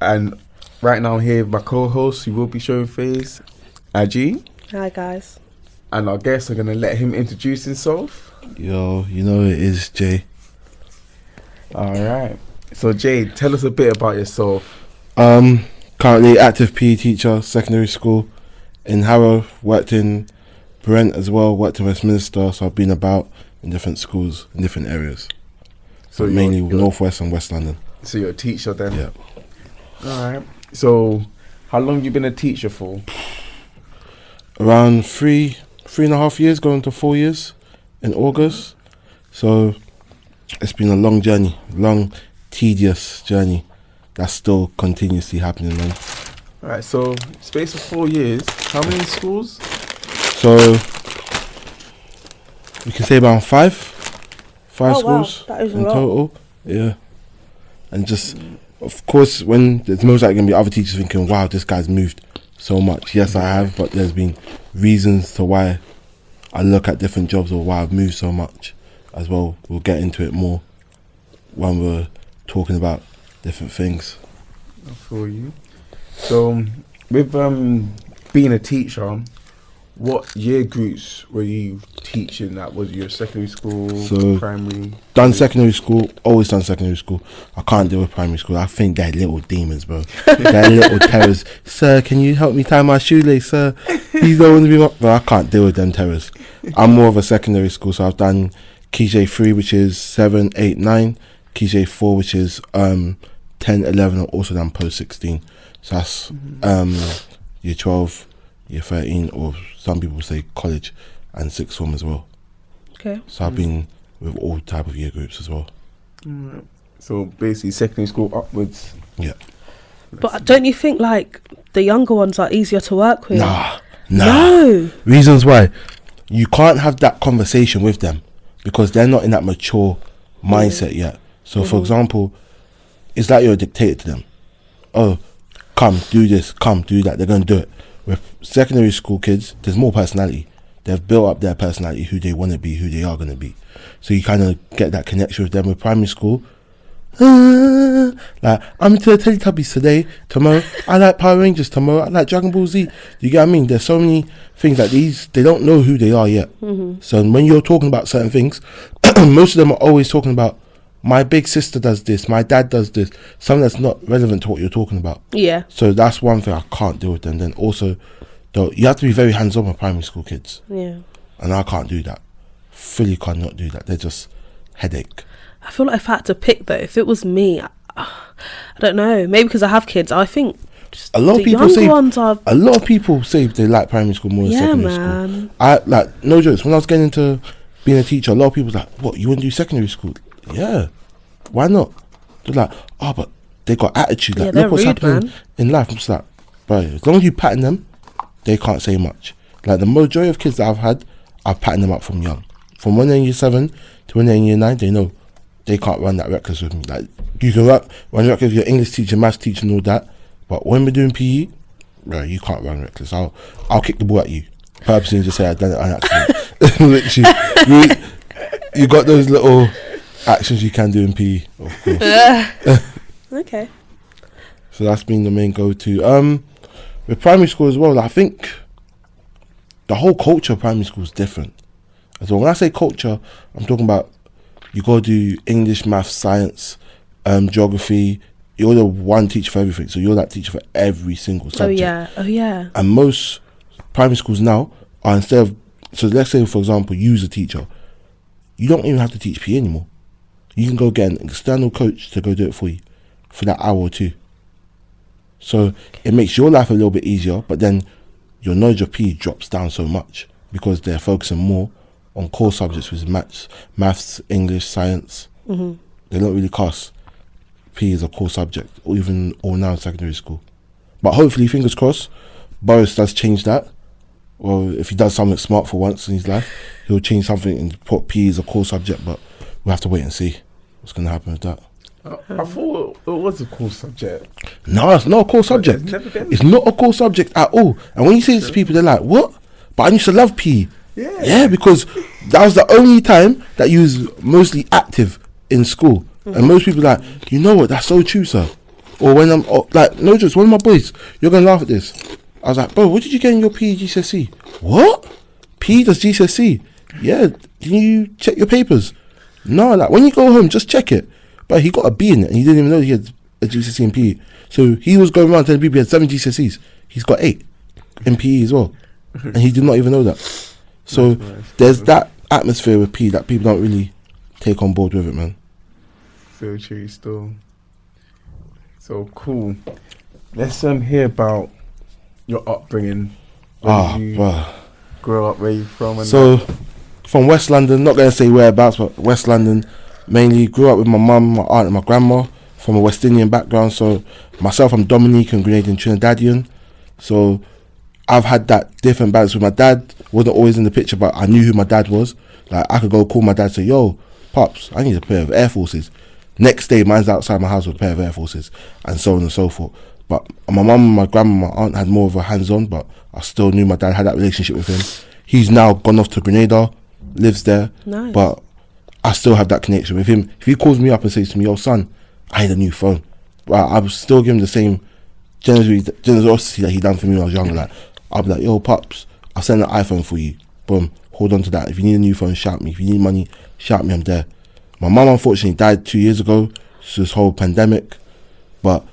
and right now I'm here with my co-host who will be showing face, Aji, Hi guys. and our guest. I'm gonna let him introduce himself. Yo, you know it is Jay. All right. So Jay, tell us a bit about yourself. Um, currently active PE teacher, secondary school in Harrow. Worked in Brent as well. Worked in Westminster. So I've been about in different schools in different areas. So So you're- mainly you're- northwest and west London. So you're a teacher then. Yeah. All right. So how long you been a teacher for? Around three, three and a half years, going to four years in August. So it's been a long journey, long, tedious journey. That's still continuously happening, man. All right. So space of four years. How many schools? So we can say about five, five Oh, wow, schools that is in lot. total. Yeah, and just of course when there's most likely gonna be other teachers thinking, "Wow, this guy's moved so much." Yes, I have, but there's been reasons to why I look at different jobs or why I've moved so much as well. We'll get into it more when we're talking about different things. for you. So, with um being a teacher, what year groups were you teaching? That was your secondary school, So- primary. Done secondary school, always done secondary school. I can't deal with primary school. I think they're little demons, bro. they're little terrors. Sir, can you help me tie my shoelace, sir? Please don't want to be my. Bro, I can't deal with them terrors. I'm more of a secondary school, so I've done Key Stage three, which is seven, eight, nine. Key Stage four, which is um 10, 11. I've also done post sixteen. So that's um year twelve, year thirteen, or some people say college, and sixth form as well. Okay. So I've been with all type of year groups as well. Alright. So basically, secondary school upwards. Yeah. But don't you think like the younger ones are easier to work with? Nah, nah. No. Reasons why you can't have that conversation with them because they're not in that mature mindset yet. So, for Mhm. example, it's like you're a dictator to them. Oh, come do this, come do that. They're gonna do it. With secondary school kids, there's more personality. They've built up their personality, who they want to be, who they are gonna be. So you kind of get that connection with them. With primary school, "Ah," like I'm into the Teletubbies today. Tomorrow, I like Power Rangers. Tomorrow, I like Dragon Ball Z. You get what I mean? There's so many things like these. They don't know who they are yet. Mm-hmm. So when you're talking about certain things, most of them are always talking about my big sister does this, my dad does this, something that's not relevant to what you're talking about. Yeah. So that's one thing I can't deal with. And then also, though, you have to be very hands on with primary school kids, Yeah. and I can't do that. Fully cannot do that. They're just headache. I feel like if I had to pick though, if it was me, I, I don't know. Maybe because I have kids, I think just A lot of people say- are. A lot of people say they like primary school more than Yeah, secondary school. man. I like no jokes. When I was getting into being a teacher, a lot of people was like, "What you want to do secondary school? Yeah, why not?" They're like, "Oh, but they got attitude. Like, Yeah, look what's rude, happening man. in life." I'm just like, bro, as long as you pattern them, they can't say much. Like the majority of kids that I've had, I've patterned them up from young, from when they're in year seven to when they're in year nine. They know they can't run that reckless with me. Like you can run, run reckless with your English teacher, maths teacher, and all that, but when we're doing PE, bro, you can't run reckless. I'll I'll kick the ball at you purposely just say I done it on accident. Literally, you, you got those little actions you can do in PE, of course. Okay. So that's been the main go-to. Um, with primary school as well, I think the whole culture of primary school is different. So when I say culture, I'm talking about you got to do English, math, science, um, geography. You're the one teacher for everything, so you're that teacher for every single Oh subject. yeah. Oh yeah. And most primary schools now are instead of so let's say for example you as a teacher, you don't even have to teach PE anymore. You can go get an external coach to go do it for you for that hour or two. So it makes your life a little bit easier, but then your knowledge of PE drops down so much because they're focusing more on core subjects which is maths, maths, English, science. hmm They don't really cast PE as a core subject, or even or now in secondary school. But hopefully, fingers crossed, Boris does change that. Or if he does something smart for once in his life, he'll change something and put PE as a core subject. But we'll have to wait and see what's going to happen with that. I, I thought it was a cool subject. No, it's not a core subject. It's. It's not a core subject at all. And when you say this to people, they're like, "What?" But I used to love PE. Yeah. Yeah, because that was the only time that you was mostly active in school. And mm-hmm. most people are like, you know what, that's so true, sir. Or when I'm oh, like, no, just one of my boys, you're gonna laugh at this. I was like, bro, what did you get in your PE GCSE? What? PE does GCSE? Yeah. Can you check your papers? No, like when you go home, just check it. But he got a B in it, and he didn't even know he had a GCSE in PE. So he was going around telling people he had seven GCSEs. He's got eight in PE as well, and he did not even know that. So there's that atmosphere with PE that people don't really take on board with it, man. So true, still. So cool. Let's um hear about your upbringing. Where Ah, you bruh. grow up? Where you from? And So, from West London, not going to say whereabouts, but West London, mainly grew up with my mum, my aunt, and my grandma from a West Indian background. So, myself, I'm Dominican, Grenadian, Trinidadian. So, I've had that different balance with my dad. wasn't always in the picture, but I knew who my dad was. Like, I could go call my dad and say, Yo, Pops, I need a pair of Air Forces. Next day, mine's outside my house with a pair of Air Forces, and so on and so forth. But my mum, my grandma, my aunt had more of a hands on, but I still knew my dad had that relationship with him. He's now gone off to Grenada, lives there, Nice. but I still have that connection with him. If he calls me up and says to me, "Yo, son, I need a new phone," well, I would still give him the same generosity, that he done for me when I was younger. Like, I'll be like, "Yo, pops, I'll send an iPhone for you. Boom, hold on to that. If you need a new phone, shout me. If you need money, shout me. I'm there." My mum unfortunately died two years ago. So this whole pandemic, but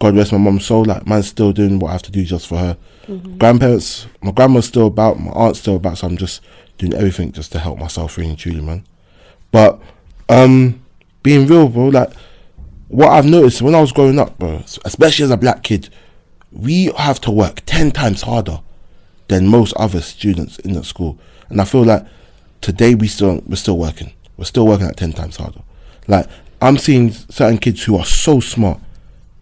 God rest my mum's soul. Like, man's still doing what I have to do just for her. Mm-hmm. Grandparents, my grandma's still about, my aunt's still about, so I'm just doing everything just to help myself, really truly, man. But um, being real, bro, like what I've noticed when I was growing up, bro, especially as a black kid, we have to work ten times harder than most other students in the school, and I feel like today we still we're still working. We're still working at ten times harder. Like I'm seeing certain kids who are so smart,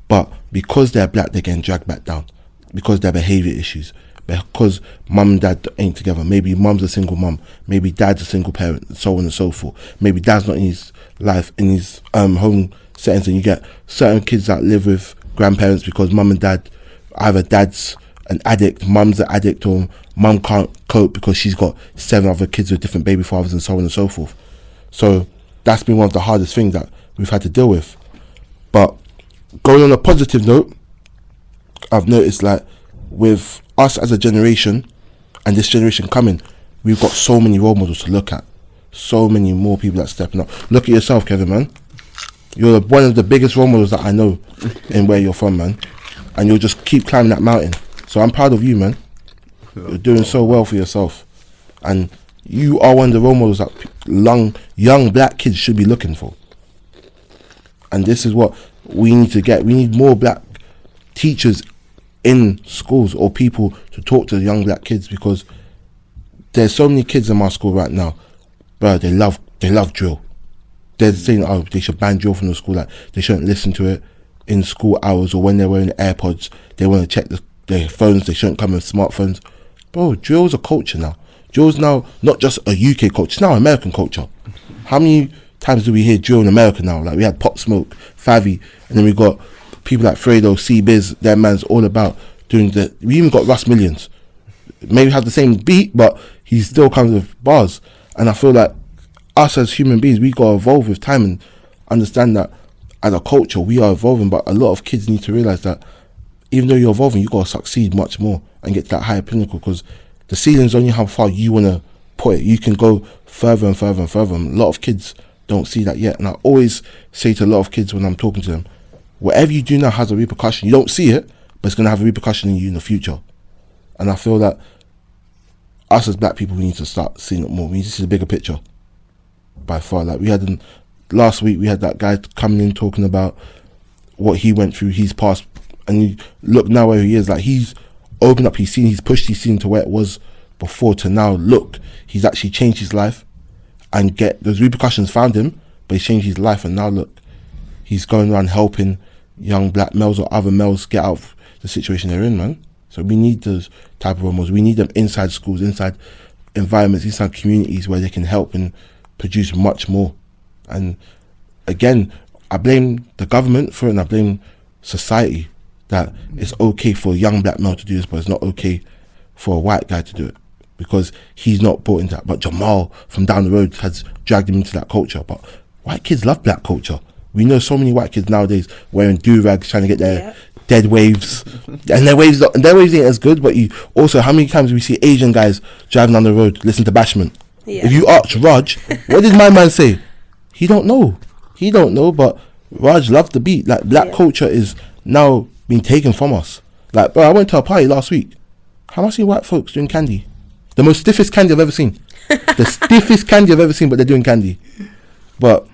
but because they're black, they're getting dragged back down because their behavior issues. Because mum and dad ain't together. Maybe mum's a single mum. Maybe dad's a single parent, so on and so forth. Maybe dad's not in his life, in his um, home settings, and you get certain kids that live with grandparents because mum and dad, either dad's an addict, mum's an addict, or mum can't cope because she's got seven other kids with different baby fathers, and so on and so forth. So that's been one of the hardest things that we've had to deal with. But going on a positive note, I've noticed like with us as a generation and this generation coming, we've got so many role models to look at. So many more people that stepping up. Look at yourself, Kevin, man. You're one of the biggest role models that I know in where you're from, man. And you'll just keep climbing that mountain. So I'm proud of you, man. You're doing so well for yourself. And you are one of the role models that young, young black kids should be looking for. And this is what we need to get. We need more black teachers in schools or people to talk to young black kids because there's so many kids in my school right now, bro. They love they love drill. They're saying oh they should ban drill from the school. Like they shouldn't listen to it in school hours or when they're wearing AirPods. They want to check the, their phones. They shouldn't come with smartphones. Bro, drill's a culture now. Drill's now not just a UK culture. It's now American culture. How many times do we hear drill in America now? Like we had Pop Smoke, Fivio, and then we got people like Fredo, C Biz, their man's all about doing the. We even got Russ Millions. Maybe have the same beat, but he still comes with bars. And I feel like us as human beings, we gotta evolve with time and understand that as a culture we are evolving. But a lot of kids need to realize that even though you're evolving, you gotta succeed much more and get to that higher pinnacle because the ceiling's only how far you wanna put it. You can go further and further and further. And a lot of kids don't see that yet. And I always say to a lot of kids when I'm talking to them, whatever you do now has a repercussion. You don't see it, but it's gonna have a repercussion in you in the future. And I feel that us as black people, we need to start seeing it more. We need to see the bigger picture. By far, like we had in, last week, we had that guy coming in talking about what he went through, his past, and you look now where he is. Like he's opened up, he's seen, he's pushed his scene to where it was before to now. Look, he's actually changed his life, and get those repercussions found him, but he's changed his life, and now look, he's going around helping young black males or other males get out of the situation they're in, man. So we need those type of role models. We need them inside schools, inside environments, inside communities where they can help and produce much more. And again, I blame the government for it and I blame society that it's okay for a young black male to do this, but it's not okay for a white guy to do it because he's not brought into that. But Jamal from down the road has dragged him into that culture. But white kids love black culture. We know so many white kids nowadays wearing do rags trying to get their dead waves, and their waves, and their waves ain't as good. But you also, how many times we see Asian guys driving down the road listen to Bashment? Yeah. If you ask Raj, what did my man say? He don't know. He don't know. But Raj loved the beat. Like black Yeah. culture is now being taken from us. Like, bro, I went to a party last week. How much white folks doing candy? The most stiffest candy I've ever seen. the stiffest candy I've ever seen, but they're doing candy. But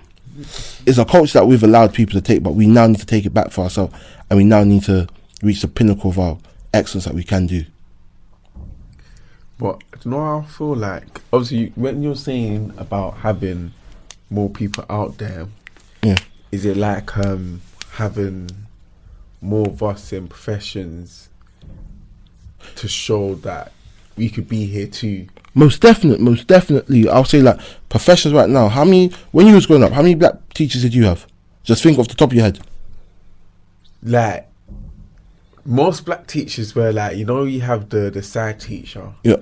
it's a culture that we've allowed people to take, but we now need to take it back for ourselves, and we now need to reach the pinnacle of our excellence that we can do. But you know how I feel like? Obviously, when you're saying about having more people out there, Yeah. is it like um having more of us in professions to show that we could be here too? Most definite, most definitely. I'll say like professions right now. How many when you was growing up? How many black teachers did you have? Just think off the top of your head. Like most black teachers were like, you know, you have the the side teacher. Yeah,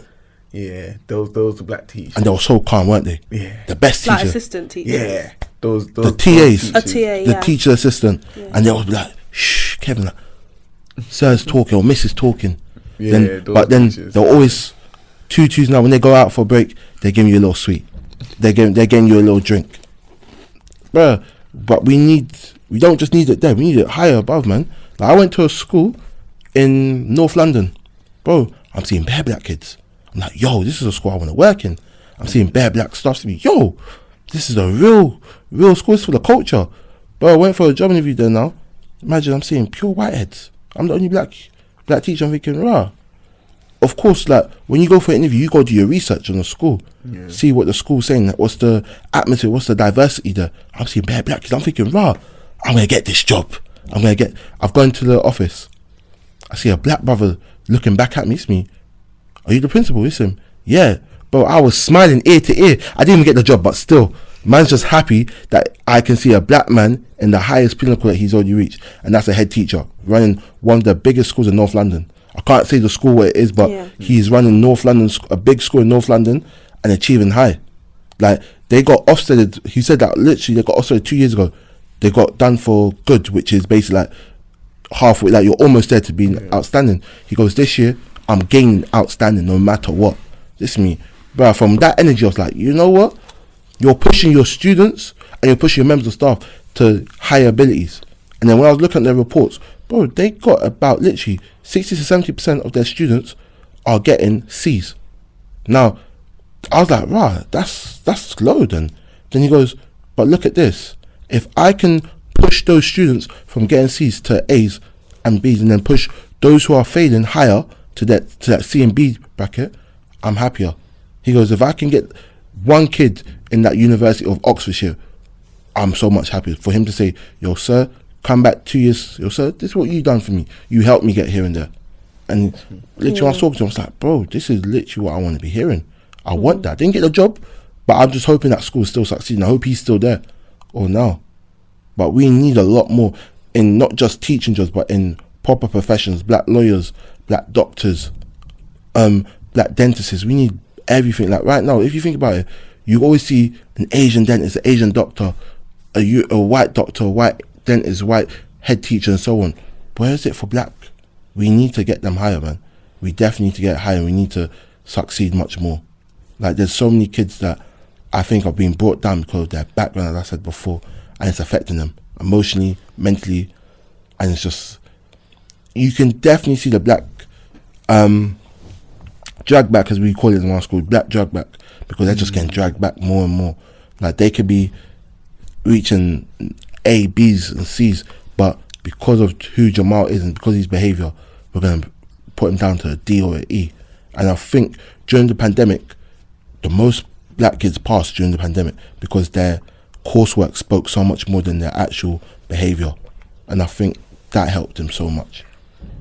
Yeah, those those are black teachers. and they were so calm, weren't they? Yeah. The best like teacher, assistant teachers. Yeah, those those the those TAs, A TA, the teacher assistant, and they was like, "Shh, Kevin, like, sir's talking or Mrs. talking." Yeah, then, those but then teachers. they're always twos now. When they go out for a break, they give you a little sweet. They give they're getting you a little drink, bruh. But we need we don't just need it there. We need it higher above, man. Like I went to a school in North London, bro. I'm seeing bare black kids. I'm like, yo, this is a school I want to work in. I'm seeing bare black stuff to me. Yo, this is a real, real school It's for the culture. Bro, I went for a job interview there now. Imagine I'm seeing pure whiteheads. I'm the only black black teacher. I'm thinking, rah. Of course, like when you go for an interview, you go do your research on the school, see what the school's saying. like, What's the atmosphere? What's the diversity there? I'm seeing bare black kids. I'm thinking, rah, I'm gonna get this job. I'm gonna get. I've gone to the office. I see a black brother looking back at me. It's me. Are you the principal? It's him. Yeah. Bro, I was smiling ear to ear. I didn't even get the job, but still, man's just happy that I can see a black man in the highest pinnacle that he's already reached. And that's a head teacher running one of the biggest schools in North London. I can't say the school where it is, but Yeah. he's running North London, a big school in North London, and achieving high. Like, they got Ofsteded. He said that literally they got Ofsteded two years ago. They got done for good, which is basically like halfway, like you're almost there to being outstanding. He goes, This year, I'm gaining outstanding no matter what. This is me. Bro, from that energy, I was like, You know what? You're pushing your students and you're pushing your members of staff to higher abilities. And then when I was looking at their reports, bro, they got about literally 60 to 70% of their students are getting C's. Now, I was like, right, that's that's low then. Then he goes, but look at this. If I can push those students from getting C's to A's and B's and then push those who are failing higher to that to that C and B bracket, I'm happier. He goes, if I can get one kid in that University of Oxfordshire, I'm so much happier for him to say, yo, sir, come back two years, sir, this is what you done for me. You helped me get here and there. And literally, when I was talking to him, I was like, bro, this is literally what I want to be hearing. I want that. I didn't get the job, but I'm just hoping that school still succeeding. I hope he's still there or now. But we need a lot more in not just teaching jobs, but in proper professions, black lawyers, black doctors, um, black dentists. We need everything. Like right now, if you think about it, you always see an Asian dentist, an Asian doctor, a, a white doctor, a white dentist, white head teacher, and so on. Where is it for black? We need to get them higher, man. We definitely need to get higher. We need to succeed much more. Like there's so many kids that I think are being brought down because of their background, as I said before, and it's affecting them emotionally, mentally, and it's just you can definitely see the black um drag back as we call it in our school, black drag back, because they're just getting dragged back more and more. Like they could be reaching A, B's and C's, but because of who Jamal is and because of his behaviour, we're gonna put him down to a D or an E. And I think during the pandemic, the most black kids passed during the pandemic because their coursework spoke so much more than their actual behaviour. And I think that helped them so much.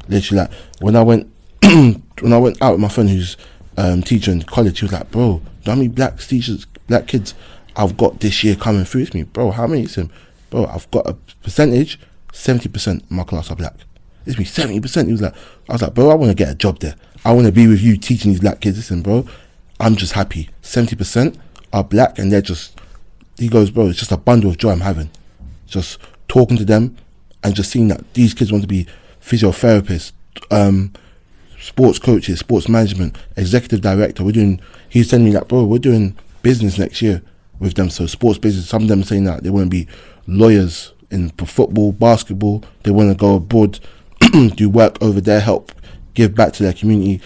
Literally like when I went when I went out with my friend who's um, college, he was like, Bro, how many black teachers black kids I've got this year coming through to me? Bro, how many? It's him, bro, I've got a percentage, seventy percent of my class are black. It's me seventy percent. He was like I was like, bro, I wanna get a job there. I wanna be with you teaching these black kids. Listen, bro, I'm just happy. Seventy percent are black and they're just he goes, bro, it's just a bundle of joy I'm having. just talking to them and just seeing that these kids want to be physiotherapists, um, sports coaches, sports management, executive director. We're doing. He's telling me that, bro, we're doing business next year with them. So sports business. Some of them saying that they want to be lawyers in football, basketball. They want to go abroad, do work over there, help give back to their community.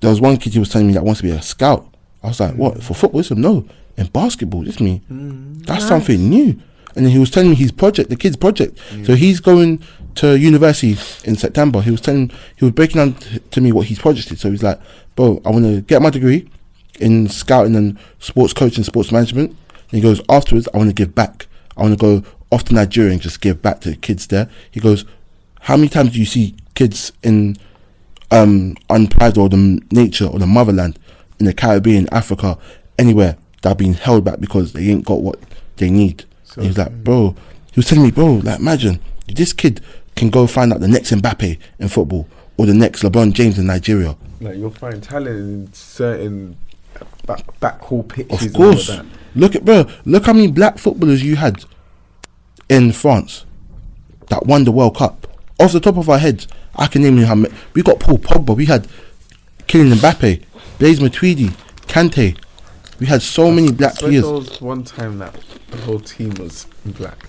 There was one kid he was telling me that wants to be a scout. I was like, what for football? He said, no, in basketball. This me. Mm. That's Nice. something new. And then he was telling me his project, the kid's project. Mm. So he's going to university in September. He was telling, he was breaking down t- to me what his project is. So he's like, bro, I want to get my degree in scouting and sports coaching, sports management. And he goes, afterwards, I want to give back. I want to go off to Nigeria and just give back to the kids there. He goes, how many times do you see kids in um, unpride or the nature or the motherland in the Caribbean, Africa, anywhere that are being held back because they ain't got what they need. So- he was like, bro, he was telling me, bro, like imagine this kid can go find out the next Mbappe in football or the next LeBron James in Nigeria. Like you'll find talent in certain back back hall pitches. Of course. Look at bro, look how many black footballers you had in France that won the World Cup. Off the top of our heads, I can name you how many. We got Paul Pogba, we had Kylian Mbappe, Blaise Matuidi, Kante. We had so many black players. there was one time that the whole team was black.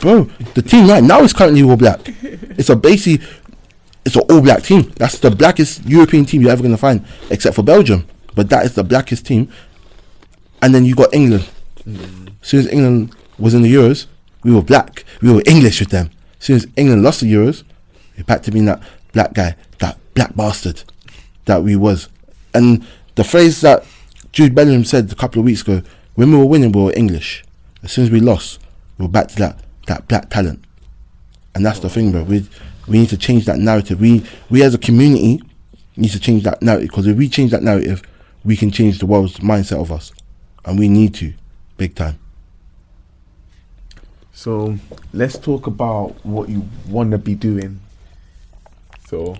Bro, the team right now is currently all black. It's a basically, it's an all black team. That's the blackest European team you're ever going to find, except for Belgium. But that is the blackest team. And then you got England. As soon as England was in the Euros, we were black. We were English with them. As soon as England lost the Euros, we're back to being that black guy, that black bastard that we was. And the phrase that Jude Bellingham said a couple of weeks ago, when we were winning, we were English. As soon as we lost, we were back to that, that black talent. And that's the thing, bro. We we need to change that narrative. We we as a community need to change that narrative because if we change that narrative, we can change the world's mindset of us, and we need to, big time. So let's talk about what you want to be doing. So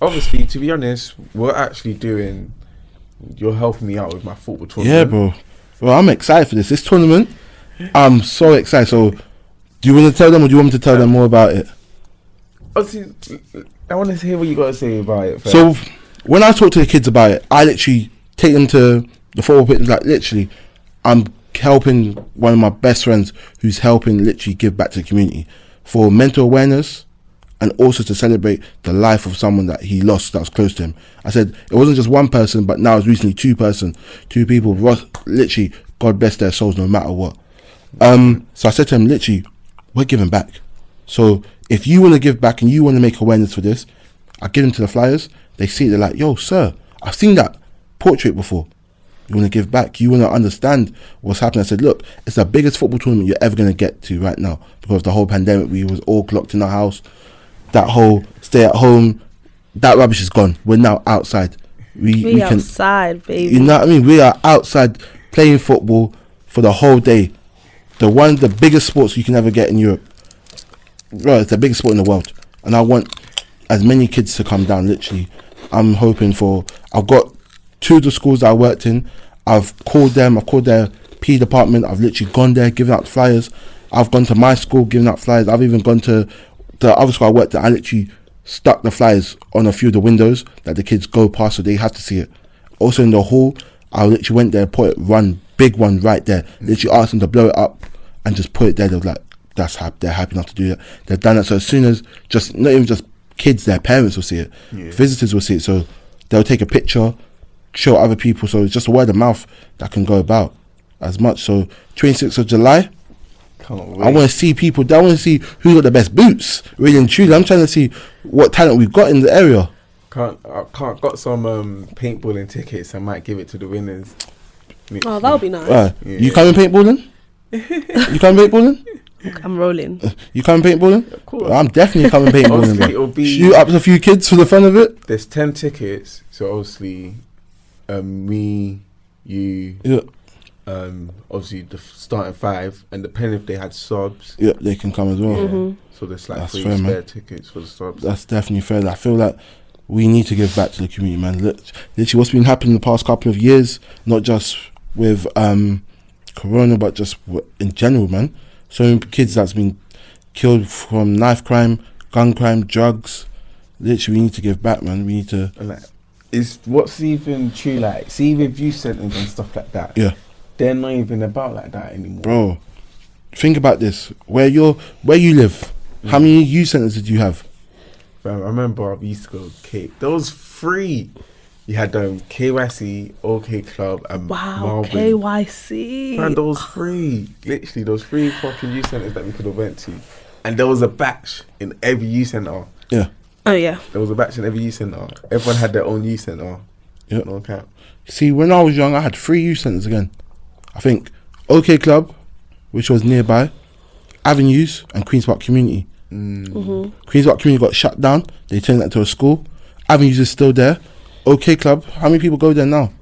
obviously, to be honest, we're actually doing. You're helping me out with my football tournament. Yeah, bro. Well, I'm excited for this. This tournament, I'm so excited. So, do you want to tell them, or do you want me to tell them more about it? Obviously, I want to hear what you got to say about it. First. So when I talk to the kids about it, I literally take them to the football pitch. Like literally, I'm helping one of my best friends who's helping literally give back to the community for mental awareness and also to celebrate the life of someone that he lost that was close to him. I said it wasn't just one person, but now it's recently two person, two people. Literally, God bless their souls, no matter what. Um, so I said to him, literally, we're giving back. So if you want to give back and you want to make awareness for this, I give them to the flyers. They see it, they're like, yo, sir, I've seen that portrait before. You want to give back. You want to understand what's happening. I said, look, it's the biggest football tournament you're ever going to get to right now because the whole pandemic. We was all locked in our house. That whole stay at home, that rubbish is gone. We're now outside. We, We, we can outside, baby. you know what I mean? We are outside playing football for the whole day. The one, the biggest sports you can ever get in Europe. Bro, it's the biggest sport in the world. And I want as many kids to come down, literally. I'm hoping for, I've got of the schools that I worked in. I've called them, I've called their P department. I've literally gone there, given out flyers. I've gone to my school, giving out flyers. I've even gone to the other school I worked at. I literally stuck the flyers on a few of the windows that the kids go past so they have to see it. Also in the hall, I literally went there, put it one big one right there. Literally asked them to blow it up and just put it there. They were like, "That's happy. They're happy enough to do that. They've done it. So as soon as just not even just kids, their parents will see it, Yeah. visitors will see it. So they'll take a picture, show other people. So it's just a word of mouth that can go about as much. So 26th of July. Can't wait. I want to see people. I want to see who got the best boots. Really and truly, I'm trying to see what talent we've got in the area. Can't I can't got some um, paintballing tickets. I might give it to the winners. Oh, that would be nice. Uh, Yeah. You coming paintballing? you coming paintballing? I'm rolling. You coming paintballing? Of course. Well, I'm definitely coming paintballing. Obviously, it'll be- Shoot up a few kids for the fun of it. There's ten tickets, so obviously, um, me, you, Yeah, um, obviously the f- starting five, and depending if they had subs, yeah, they can come as well. Mhm. so there's like That's three fair, man. spare tickets for the subs. That's definitely fair. I feel like we need to give back to the community, man. Literally, what's been happening the past couple of years, not just with um, Corona, but just in general, man. So many kids that's been killed from knife crime, gun crime, drugs. Literally, we need to give back, man. We need to. And like, is what's even true? Like, see with youth centers and stuff like that. Yeah. they're not even about like that anymore. Bro, think about this. Where you're, where you live, how many youth centers did you have? Fam, I remember I used to go K. There was three. You had um, KYC, OK Club, and Wow, Marlborough. KYC. Man, those three. Literally, those three fucking youth centers that we could have went to, and there was a batch in every youth center. Yeah. Oh yeah. There was a batch in every youth center. Everyone had their own youth center. Yep. No cap. See, when I was young, I had three youth centers again. I think OK Club, which was nearby, Avenues, and Queens Park Community. Mm. Mm-hmm. Queens Park Community got shut down. They turned that to a school. Avenues is still there. OK Club, how many people go there now?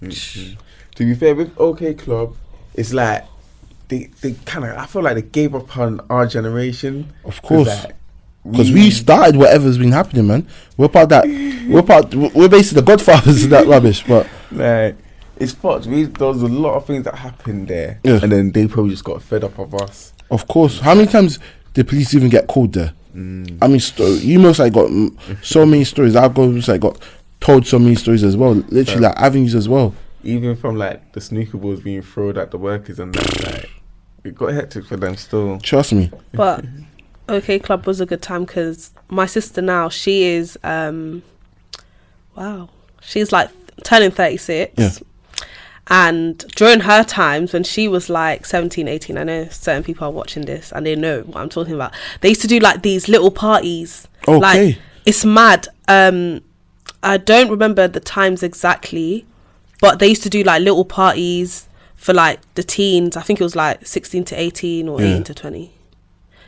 Mm, mm. To be fair, with OK Club, it's like they they kind of. I feel like they gave up on our generation. Of course. like, Because we started whatever's been happening, man. We're part of that. We're part. We're basically the godfathers of that rubbish. But like it's fucked. We there was a lot of things that happened there, Yeah. and then they probably just got fed up of us. of course, how many times did police even get called there? Mm. I mean, sto- you most like got so many stories. I've got most like got told so many stories as well. Literally, Yeah. like avenues as well. Even from like the snooker balls being thrown at the workers and that, like it got hectic for them still. Trust me. But OK Club was a good time because my sister now she is um, wow, she's like turning thirty six. Yeah. And during her times when she was like 17, 18, I know certain people are watching this and they know what I'm talking about. They used to do like these little parties. Okay. Like it's mad. Um I don't remember the times exactly, but they used to do like little parties for like the teens. I think it was like 16 to 18 or Yeah. 18 to 20.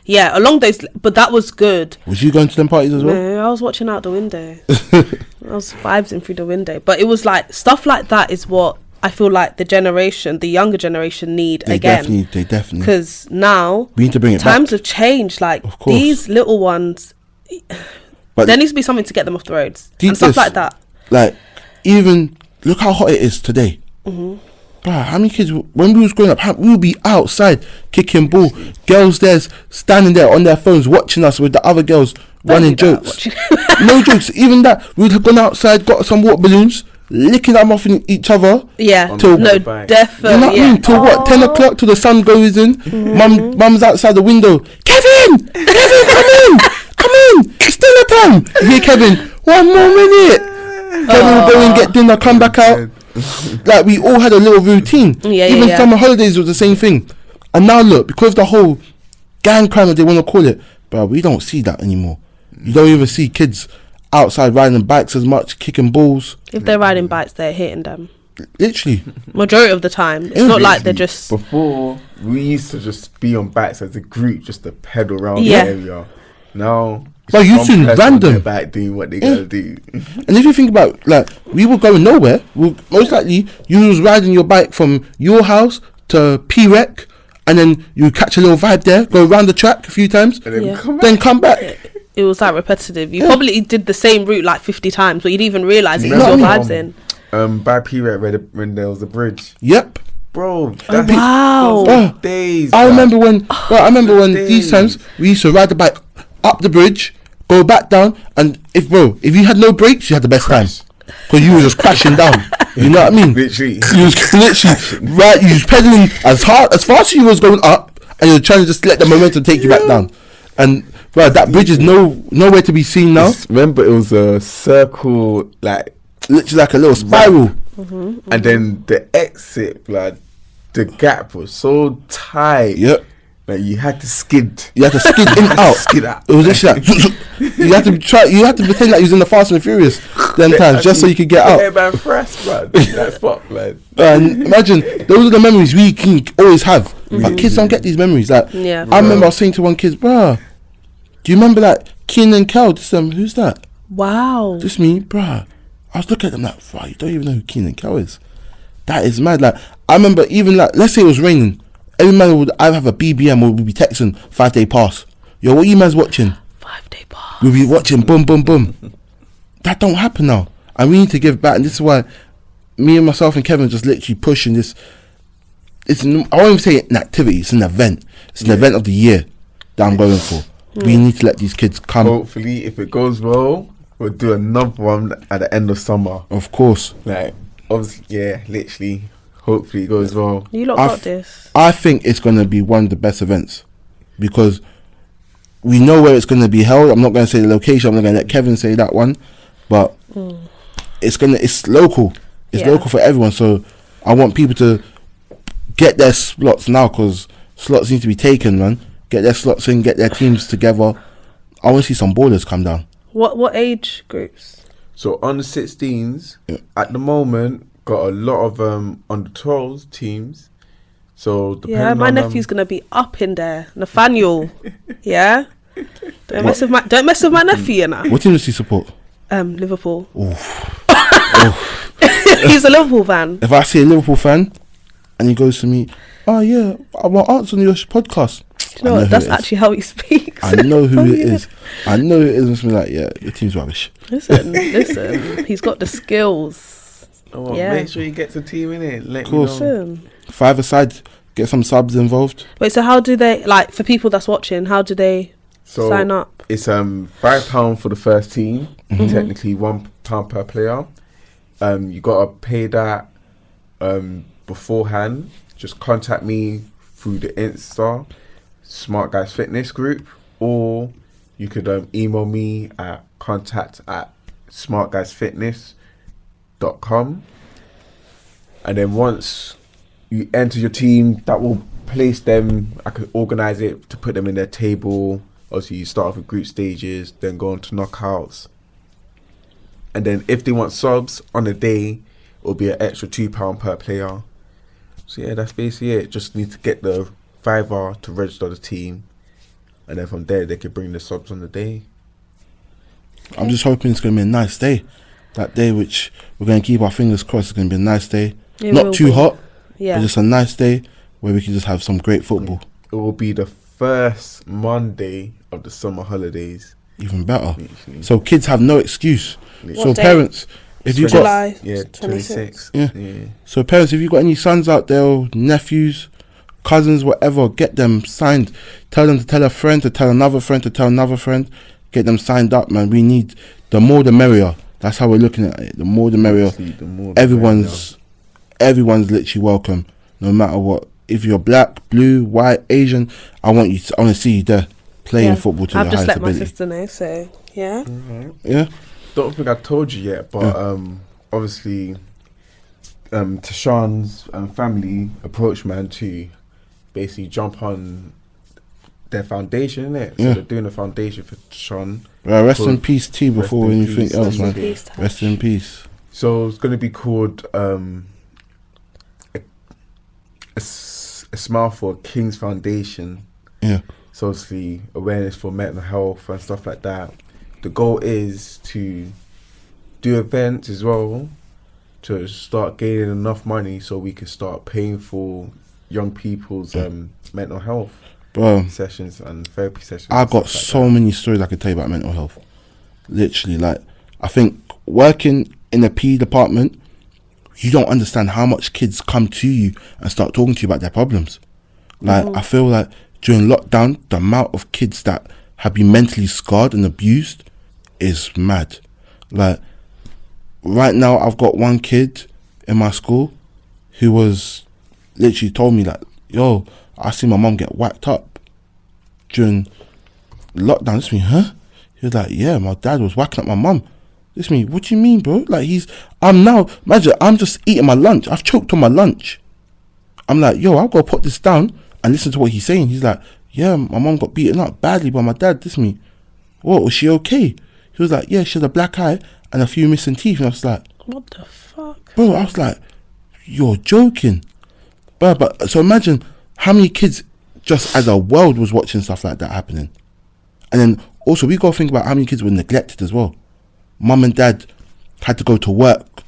Yeah, along those but that was good. Was you going to them parties as well? No, I was watching out the window. I was vibing through the window. But it was like stuff like that is what I feel like the generation, the younger generation need again. They again. definitely, they definitely. Because now We need to bring it times back. have changed. Like Of course. these little ones, But there needs to be something to get them off the roads and stuff this. like that. like, even look how hot it is today. Mm-hmm. Bruh, how many kids when we was growing up? How, we would be outside kicking ball. Girls there's standing there on their phones watching us with the other girls running do that, jokes. no jokes. Even that we'd have gone outside, got some water balloons, licking them off in each other. Yeah, On Till- no, the bike. You know definitely. what I mean? Till what? Ten o'clock till the sun goes in. Mm-hmm. Mum, mum's outside the window. Kevin, Kevin, come in, come in. It's dinner time. You hear Kevin? One more minute. Kevin will go and get dinner, come back out. Like we all had a little routine. Yeah, yeah, Even yeah. summer holidays was the same thing. And now look, because the whole gang crime, as they want to call it, but we don't see that anymore. You don't even see kids outside riding bikes as much, kicking balls. If they're riding bikes, they're hitting them. Literally, Majority of the time, it's Yeah, not like they're just. before we used to just be on bikes as a group just to pedal around Yeah. the area. Now it's But you one seen person random. their bike doing what they Yeah. gotta do. And if you think about like we were going nowhere, we'll, most likely you was riding your bike from your house to P Rec, and then you catch a little vibe there, go around the track a few times, and then Yeah. come back. then come back. It was that repetitive. You Yeah. probably did the same route like 50 times, but you didn't even realize it. Was your know vibes mean? in. Um, by P Rec where, when there was a bridge, Yep. bro. Oh, That wow. those Oh, days. I bruh. remember when. Well, I remember when these times we used to ride the bike up the bridge, go back down, and if bro, if you had no brakes, you had the best time because you were just crashing down. You know what I mean? Literally. You was literally right. You was pedaling as hard as fast as you was going up, and you're trying to just let the momentum take you back down. And bro, that bridge is no nowhere to be seen now. Remember, it was a circle, like, Literally like a little spiral. Mm-hmm, mm-hmm. and then the exit, blood. The gap was so tight. Yep. Like you had to skid. You had to skid in out. Skid out. It was literally like zoom, zoom. you had to try. You had to pretend like you was in the Fast and the Furious them times just so you could get out. Yeah, man, fresh, man. That's fuck, man. And imagine those are the memories we can always have, but kids don't get these memories. Like Yeah. I remember I was saying to one kid, "Bruh, do you remember that Kenan and Kel? This um, who's that? Wow. Just me, bruh." I was looking at them like, "Bruh, you don't even know who Kenan and Kel is." That is mad. Like I remember even like let's say it was raining, every man would either have a BBM or would be texting five day pass. Yo, what you man's watching? Five day pass. We'll be watching boom, boom, boom. that don't happen now, and we need to give back. And this is why me and myself and Kevin just literally pushing this. It's n- I won't even say an activity. It's an event. It's an event of the year that I'm going for. We need to let these kids come. Hopefully, if it goes well, we'll do another one at the end of summer. Of course, Like, obviously, yeah, literally. Hopefully, it goes well. You lot I've- got this. I think it's going to be one of the best events because we know where it's going to be held. I'm not going to say the location. I'm not going to let Kevin say that one, but mm. it's gonna it's local. It's Yeah. local for everyone. So I want people to get their slots now because slots need to be taken, man. Get their slots in, get their teams together. I want to see some ballers come down. What what age groups? So on the 16s, at the moment, got a lot of um under 12s teams. So depending Yeah, my on, um, nephew's gonna be up in there. Nathaniel. yeah. Don't mess with my don't mess with my nephew, you know. What team does he support? Um, Liverpool. He's a Liverpool fan. If I see a Liverpool fan and he goes to me, oh yeah, I want answer on your sh- podcast. Do you know I what? That's actually how he speaks. I know who Oh, it yeah. is. I know who it is. And it's me like, yeah, your team's rubbish. Listen, listen. He's got the skills. Oh, Yeah. Make sure you get the team in it. Let Course. me know. Listen. Five aside, get some subs involved. Wait, so how do they like for people that's watching? How do they So sign up? it's um five pound for the first team. Mm-hmm. Technically one pound per player. Um, you gotta pay that um beforehand. Just contact me through the Insta, Smart Guys Fitness Group, or you could um, email me at contact at smartguysfitness.com. And then once you enter your team, that will place them. I could organize it to put them in their table. Obviously, you start off with group stages, then go on to knockouts. And then if they want subs on a day, it'll be an extra two pound per player. So yeah, that's basically it. Just need to get the fiver to register the team, and then from there they can bring the subs on the day. I'm just hoping it's going to be a nice day. That day, which we're going to keep our fingers crossed, it's going to be a nice day. It Not too be. hot, Yeah. but just a nice day where we can just have some great football. It will be the first Monday of the summer holidays. Even better. Literally. So kids have no excuse. What so day? parents, if you got yeah, twenty six. Yeah. yeah. so parents, if you got any sons out there, or nephews, cousins, whatever, get them signed. Tell them to tell a friend to tell another friend to tell another friend. Get them signed up, man. We need the more the merrier. That's how we're looking at it. The more the merrier. Obviously, the more the everyone's everyone's literally welcome, no matter what. If you're black, blue, white, Asian, I want you. To, I want to see you there playing Yeah. football to I've the just highest let my ability. sister know, so yeah. better. Yeah, Don't think I told you yet, but Yeah. um, obviously, um, Tashawn's um, family approached man to basically jump on their foundation, innit? So Yeah. they're doing a foundation for Tashawn. well, rest in peace, T. Before in anything peace. else, Rest in man. Peace, Rest in peace. So it's going to be called um, a, a s- a Smile for King's Foundation. Yeah, So obviously awareness for mental health and stuff like that. The goal is to do events as well to start gaining enough money so we can start paying for young people's um, mental health bro. sessions and therapy sessions. I and got like so that. many stories I could tell you about mental health. Literally, like I think working in the P department, you don't understand how much kids come to you and start talking to you about their problems. Like mm-hmm. I feel like during lockdown, the amount of kids that have been mentally scarred and abused is mad. Like right now, I've got one kid in my school who was literally told me like, "Yo, I see my mom get whacked up during lockdown." This me, huh? He was like, "Yeah, my dad was whacking up my mum." This me, what do you mean, bro? Like he's, I'm now. Imagine, I'm just eating my lunch. I've choked on my lunch. I'm like, yo, I've got to put this down and listen to what he's saying. He's like, yeah, my mum got beaten up badly by my dad. This me, what was she okay? He was like, yeah, she had a black eye and a few missing teeth. And I was like, What the fuck? bro, I was like, you're joking. But, but so imagine how many kids just as a world was watching stuff like that happening. And then also we gotta think about how many kids were neglected as well. Mum and dad had to go to work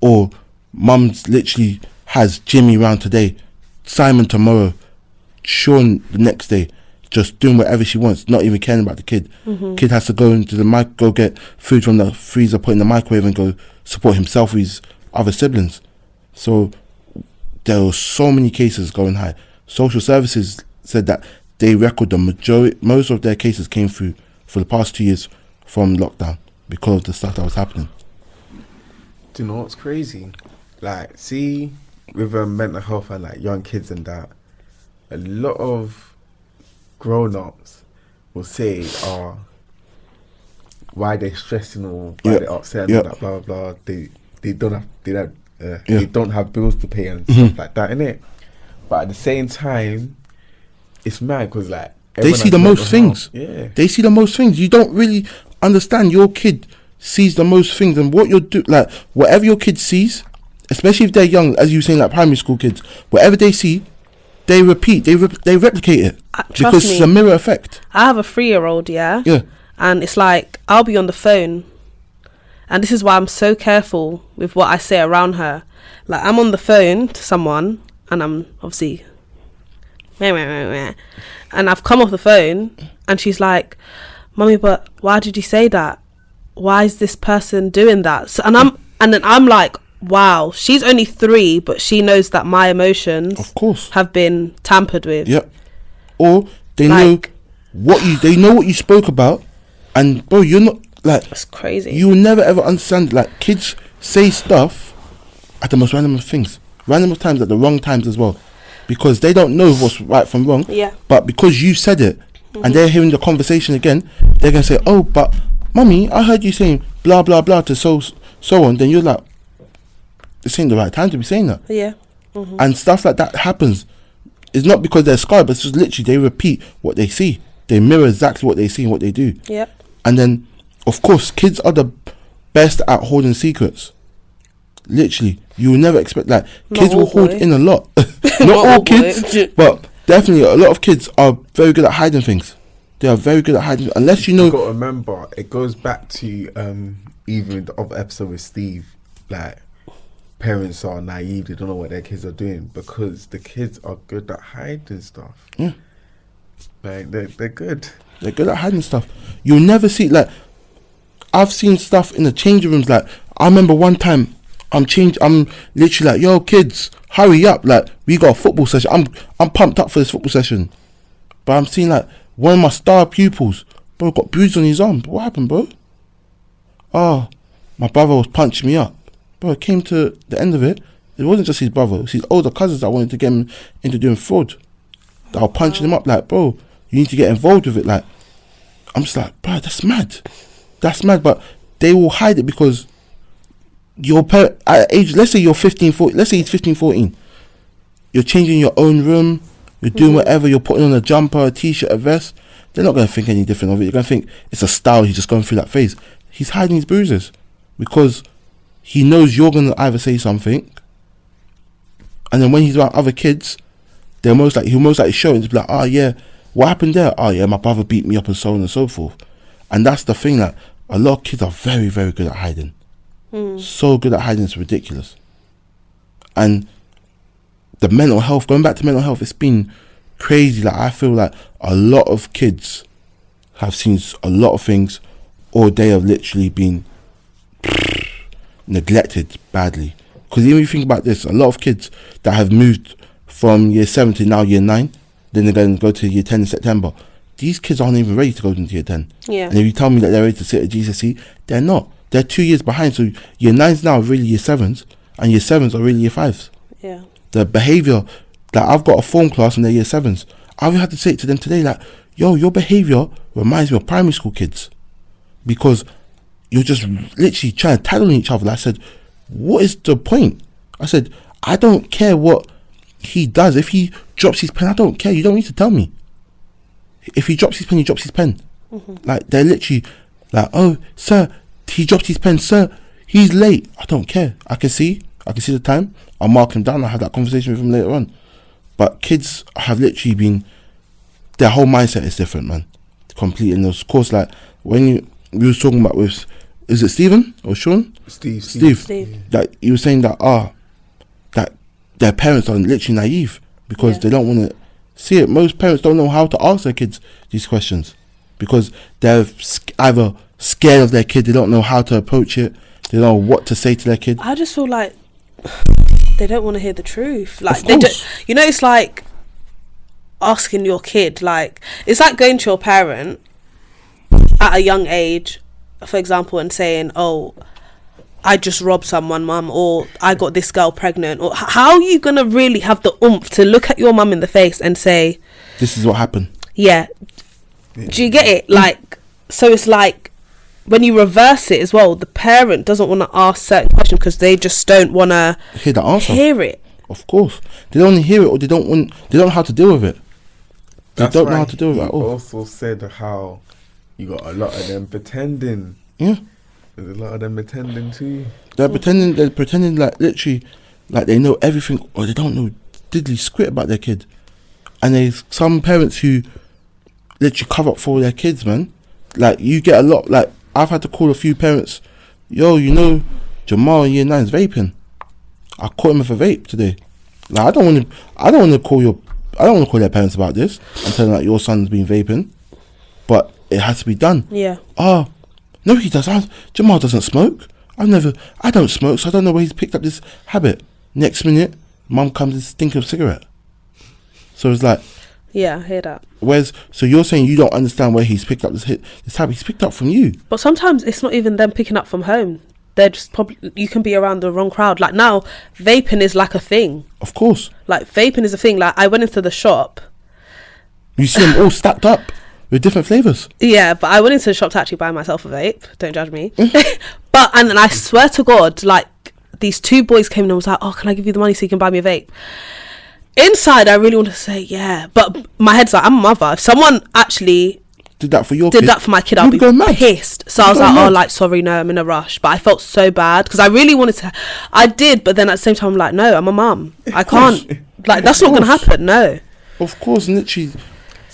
or mum's literally has Jimmy round today, Simon tomorrow, Sean the next day, just doing whatever she wants, not even caring about the kid. Mm-hmm. Kid has to go into the mic, go get food from the freezer, put in the microwave, and go support himself with his other siblings. So there were so many cases going high. Social services said that they record the majority, most of their cases came through for the past two years from lockdown because of the stuff that was happening. Do you know what's crazy? Like, see, with um, mental health and like young kids and that, a lot of grown ups will say, "Oh, why they stressing or why Yeah, they upset and all that blah blah blah." They they don't have they don't uh. Mm-hmm. they don't have bills to pay and stuff like that, innit? But at the same time, it's mad because like They see the most things. health. Yeah. They see the most things. You don't really understand. Your kid sees the most things, and what you're do like whatever your kid sees, especially if they're young, as you were saying, like primary school kids, whatever they see, they repeat, they re- they replicate it Uh, because me. it's a mirror effect. I have a three year old, yeah? Yeah, And it's like, I'll be on the phone. And this is why I'm so careful with what I say around her. Like, I'm on the phone to someone, and I'm obviously. Meh, meh, meh, meh. And I've come off the phone, and she's like, Mummy, but why did you say that? Why is this person doing that? So, and I'm, and then I'm like, wow, she's only three, but she knows that my emotions of course. have been tampered with. Yep. Or they Like- know what you they know what you spoke about, and bro, you're not like That's crazy. you will never ever understand. Like kids say stuff at the most random of things, random of times at the wrong times as well, because they don't know what's right from wrong. Yeah. But because you said it, and mm-hmm. they're hearing the conversation again, they're gonna say, "Oh, but mummy, I heard you saying blah blah blah to so so on." Then you're like, "This ain't the right time to be saying that." yeah. Mm-hmm. and stuff like that happens. It's not because they're scarred, but it's just literally they repeat what they see. They mirror exactly what they see and what they do. Yep. And then, of course, kids are the best at holding secrets. Literally, you will never expect that. Not kids will all, hold boy. in a lot. not, Not all all, kids, but definitely a lot of kids are very good at hiding things. They are very good at hiding unless you you know. got to remember, it goes back to um, even the other episode with Steve. Like, parents are naive; they don't know what their kids are doing because the kids are good at hiding stuff. Yeah. Like they're they're good. They're good at hiding stuff. You'll never see like I've seen stuff in the changing rooms. Like I remember one time I'm change. I'm literally like, "Yo, kids, hurry up! Like we got a football session. I'm I'm pumped up for this football session." But I'm seeing like one of my star pupils, bro, got bruised on his arm. What happened, bro? Oh, my brother was punching me up. Bro, it came to the end of it. It wasn't just his brother; it was his older cousins that wanted to get him into doing fraud. That were punching him up. Like, bro, you need to get involved with it. Like, I'm just like, bro, that's mad. That's mad. But they will hide it because your at age, let's say you're 15, 14, let's say he's 15, 14. You're changing your own room. You're doing mm. whatever. You're putting on a jumper, a t-shirt, a vest. They're not going to think any different of it. You're going to think it's a style. He's just going through that phase. He's hiding his bruises because he knows you're going to either say something, and then when he's around other kids, they're most like he'll most likely show and just be like, oh yeah, what happened there? Oh yeah, my brother beat me up and so on and so forth. And that's the thing that a lot of kids are very, very good at hiding. Hmm. So good at hiding, it's ridiculous. And the mental health, going back to mental health, it's been crazy. Like I feel like a lot of kids have seen a lot of things, or they have literally been neglected badly. Because even if you think about this, a lot of kids that have moved from year seven to now year nine, then they're going to go to year ten in September. These kids aren't even ready to go into year ten. Yeah. And if you tell me that they're ready to sit at GCSE, they're not. They're two years behind. So year nines now are really year sevens, and year sevens are really year fives. Yeah. The behavior that I've got a form class and they're year sevens. I've had to say it to them today, like, yo, your behavior reminds me of primary school kids because you're just literally trying to tag on each other. Like I said, what is the point? I said, I don't care what he does. If he drops his pen, I don't care. You don't need to tell me. If he drops his pen, he drops his pen. Mm-hmm. Like they're literally like, oh, sir, he dropped his pen, sir. He's late. I don't care. I can see. I can see the time. I'll mark him down. I'll have that conversation with him later on. But kids have literally been. Their whole mindset is different, man. Completely. And of course, like when you we was talking about with, is it Stephen or Sean? Steve, Steve. Steve. That you were saying that ah, that their parents are literally naive because Yeah. they don't want to see it. Most parents don't know how to ask their kids these questions because they're sc- either scared of their kid, they don't know how to approach it, they don't know what to say to their kid. I just feel like they don't want to hear the truth. Like they don't. You know, it's like asking your kid like it's like going to your parent at a young age, for example, and saying, "Oh, I just robbed someone, mum," or "I got this girl pregnant," or how are you gonna really have the oomph to look at your mum in the face and say, This is what happened. "Yeah"? Do you get it? Like, so it's like when you reverse it as well, the parent doesn't want to ask certain questions because they just don't want to Hear the answer. hear it. Of course, they don't hear it, or they don't want. They don't know how to deal with it. They That's don't know how to do it he at all. Also said how you got a lot of them pretending. Yeah, There's a lot of them pretending too. they're pretending. They're pretending like literally, like they know everything, or they don't know diddly squat about their kid. And there's some parents who literally cover up for their kids, man. Like you get a lot. Like I've had to call a few parents. Yo, you know, Jamal in year nine's vaping. I caught him with a vape today. Like I don't want to. I don't want to call your. I don't want to call their parents about this and tell them that your son's been vaping. But it has to be done. Yeah. Oh, no, he doesn't. Jamal doesn't smoke. I've never. I don't smoke, so I don't know where he's picked up this habit. Next minute, mum comes and stink of cigarette. So it's like, Yeah, I hear that. where's so you're saying you don't understand where he's picked up this hit this habit? He's picked up from you. But sometimes it's not even them picking up from home. They're just probably you can be around the wrong crowd. Like now, vaping is like a thing. Of course, Like vaping is a thing. Like I went into the shop. you see them all stacked up with different flavors. Yeah, but I went into the shop to actually buy myself a vape. Don't judge me. Mm. but and then I swear to God, like these two boys came and was like, "Oh, can I give you the money so you can buy me a vape?" Inside, I really want to say yeah, but my head's like, I'm a mother. If someone actually Did that for your did kid. that for my kid, I'd You'd be go mad. pissed. So I You'd was go like, oh, like sorry, no, I'm in a rush. But I felt so bad because I really wanted to. I did, but then at the same time, I'm like, no, I'm a mum. I can't. Like that's not gonna happen. No, Of course, and literally,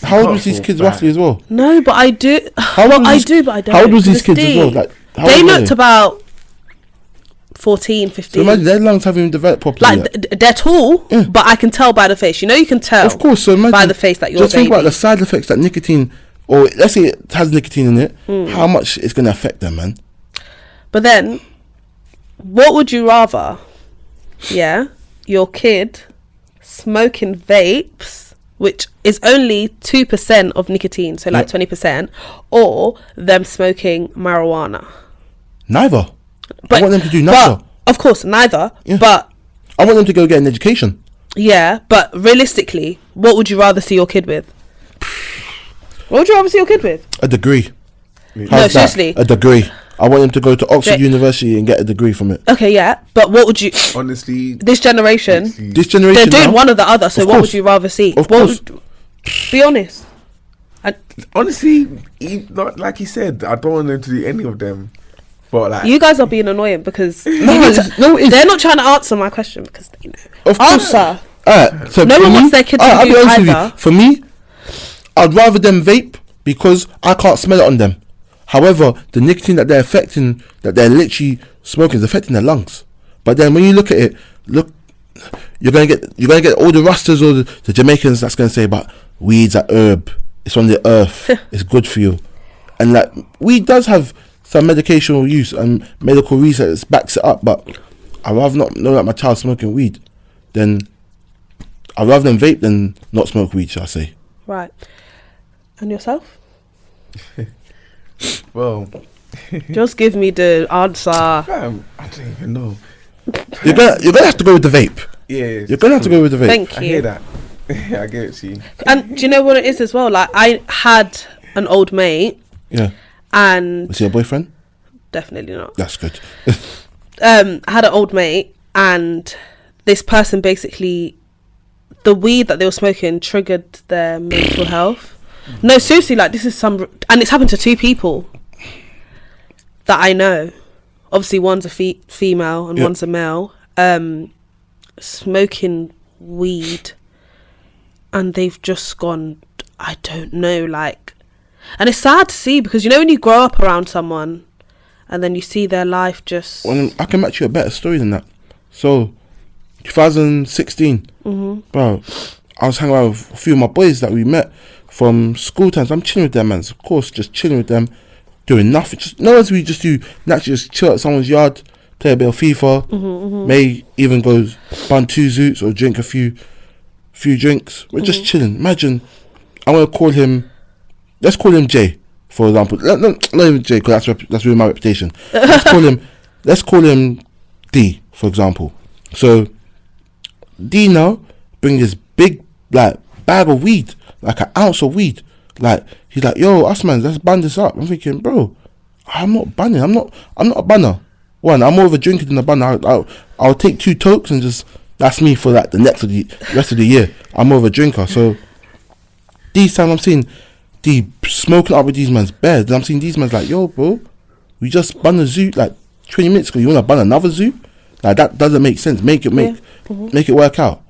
how old was these kids bad. roughly as well? no, but I do. How well, old I do, but I don't. How old was 'cause these kids as well? Like how they old were looked about 14, 15. So imagine their lungs haven't even developed properly. like yet. th- th- they're tall, Yeah. but I can tell by the face. You know, you can tell. Of course, so imagine by the face that you're just think about the side effects that nicotine, or let's say it has nicotine in it. Hmm. How much it's going to affect them, man? But then, what would you rather? Yeah, your kid smoking vapes, which is only two percent of nicotine, so like twenty percent, or them smoking marijuana. Neither. But I want them to do neither. Of course, neither. Yeah. But I want them to go get an education. yeah, but realistically, what would you rather see your kid with? What would you rather see your kid with? A degree. No, How's that? seriously. A degree. I want them to go to Oxford They- University and get a degree from it. Okay, yeah, but what would you? Honestly, This generation, honestly, This generation. they're doing now- one or the other. So Of what course. would you rather see? Of What course. would- be honest. I, honestly, he, not like he said, I don't want them to do any of them. But like, you guys are being annoying because No, to- it's- no, it's- they're not trying to answer my question because they know. Of course. Answer. Alright, so No for one me, wants their kid to Alright, I'll do be honest with you. either. For me, I'd rather them vape because I can't smell it on them. However, the nicotine that they're affecting, that they're literally smoking, is affecting their lungs. But then when you look at it, look, you're gonna get you're gonna get all the Rastas or the, the Jamaicans that's gonna say about weeds are herb. It's on the earth. it's good for you, and like weed does have some medicational use and medical research backs it up. But I would rather not know that my child's smoking weed than I'd rather them vape than not smoke weed. Shall I say? Right. And yourself? well, Just give me the answer. fam, I don't even know. You're gonna you're gonna have to go with the vape. Yeah, You're gonna have to go with the vape. Thank you. I hear that. I get it to you. And do you know what it is as well? Like I had an old mate, Yeah. And Was he a boyfriend? definitely not. That's good. um, I had an old mate, and this person basically, the weed that they were smoking triggered their mental health. No, seriously, like this is some, and it's happened to two people that I know. Obviously, one's a fe- female and Yep. one's a male. Um, smoking weed, and they've just gone. I don't know, like, and it's sad to see because you know when you grow up around someone, and then you see their life just. well, I can match you a better story than that. So, 2016, mm-hmm. bro, I was hanging out with a few of my boys that we met from school times. I'm chilling with them, man. Of course, just chilling with them, doing nothing. Just no as we just do naturally just chill at someone's yard, play a bit of FIFA, mm-hmm, mm-hmm. may even go bun two zoots or drink a few few drinks. We're Mm-hmm. just chilling. Imagine, I'm gonna call him. Let's call him Jay, for example. Let, not, not even Jay, because that's rep- that's really my reputation. Let's call him. Let's call him D, for example. So D now bring this big like bag of weed, like an ounce of weed. Like he's like, yo, us man, let's ban this up. I'm thinking, bro, I'm not banning. I'm not. I'm not a banner. One, I'm more of a drinker than a banner. I'll, I'll, I'll take two tokes and just that's me for like the next of the rest of the year. I'm more of a drinker. So these time I'm seeing smoking up with these man's beds. I'm seeing these man's like, yo, bro, we just bun a zoo like 20 minutes ago. You want to bun another zoo? Like that doesn't make sense. Make it make mhm. make it work out.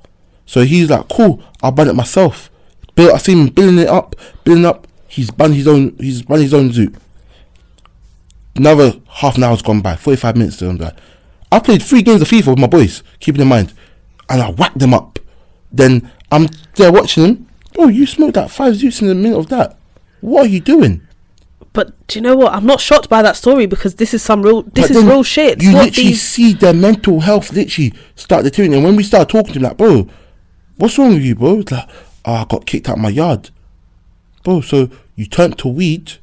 So he's like, cool, I'll bun it myself. I see him building it up, building up. He's bun his own. He's bun his own zoo. Another half an hour's gone by. Forty-five minutes to him. Like, I played three games of FIFA with my boys, keeping in mind, and I whacked them up. Then I'm there watching him. Bro, oh, you smoked that five zoots in a minute of that. What are you doing? But do you know what? I'm not shocked by that story because this is some real. This is real shit. You literally these- see their mental health literally start deteriorating. And when we start talking to him, like, bro, what's wrong with you, bro? It's like, oh, I got kicked out my yard. Bro, so you turned to weed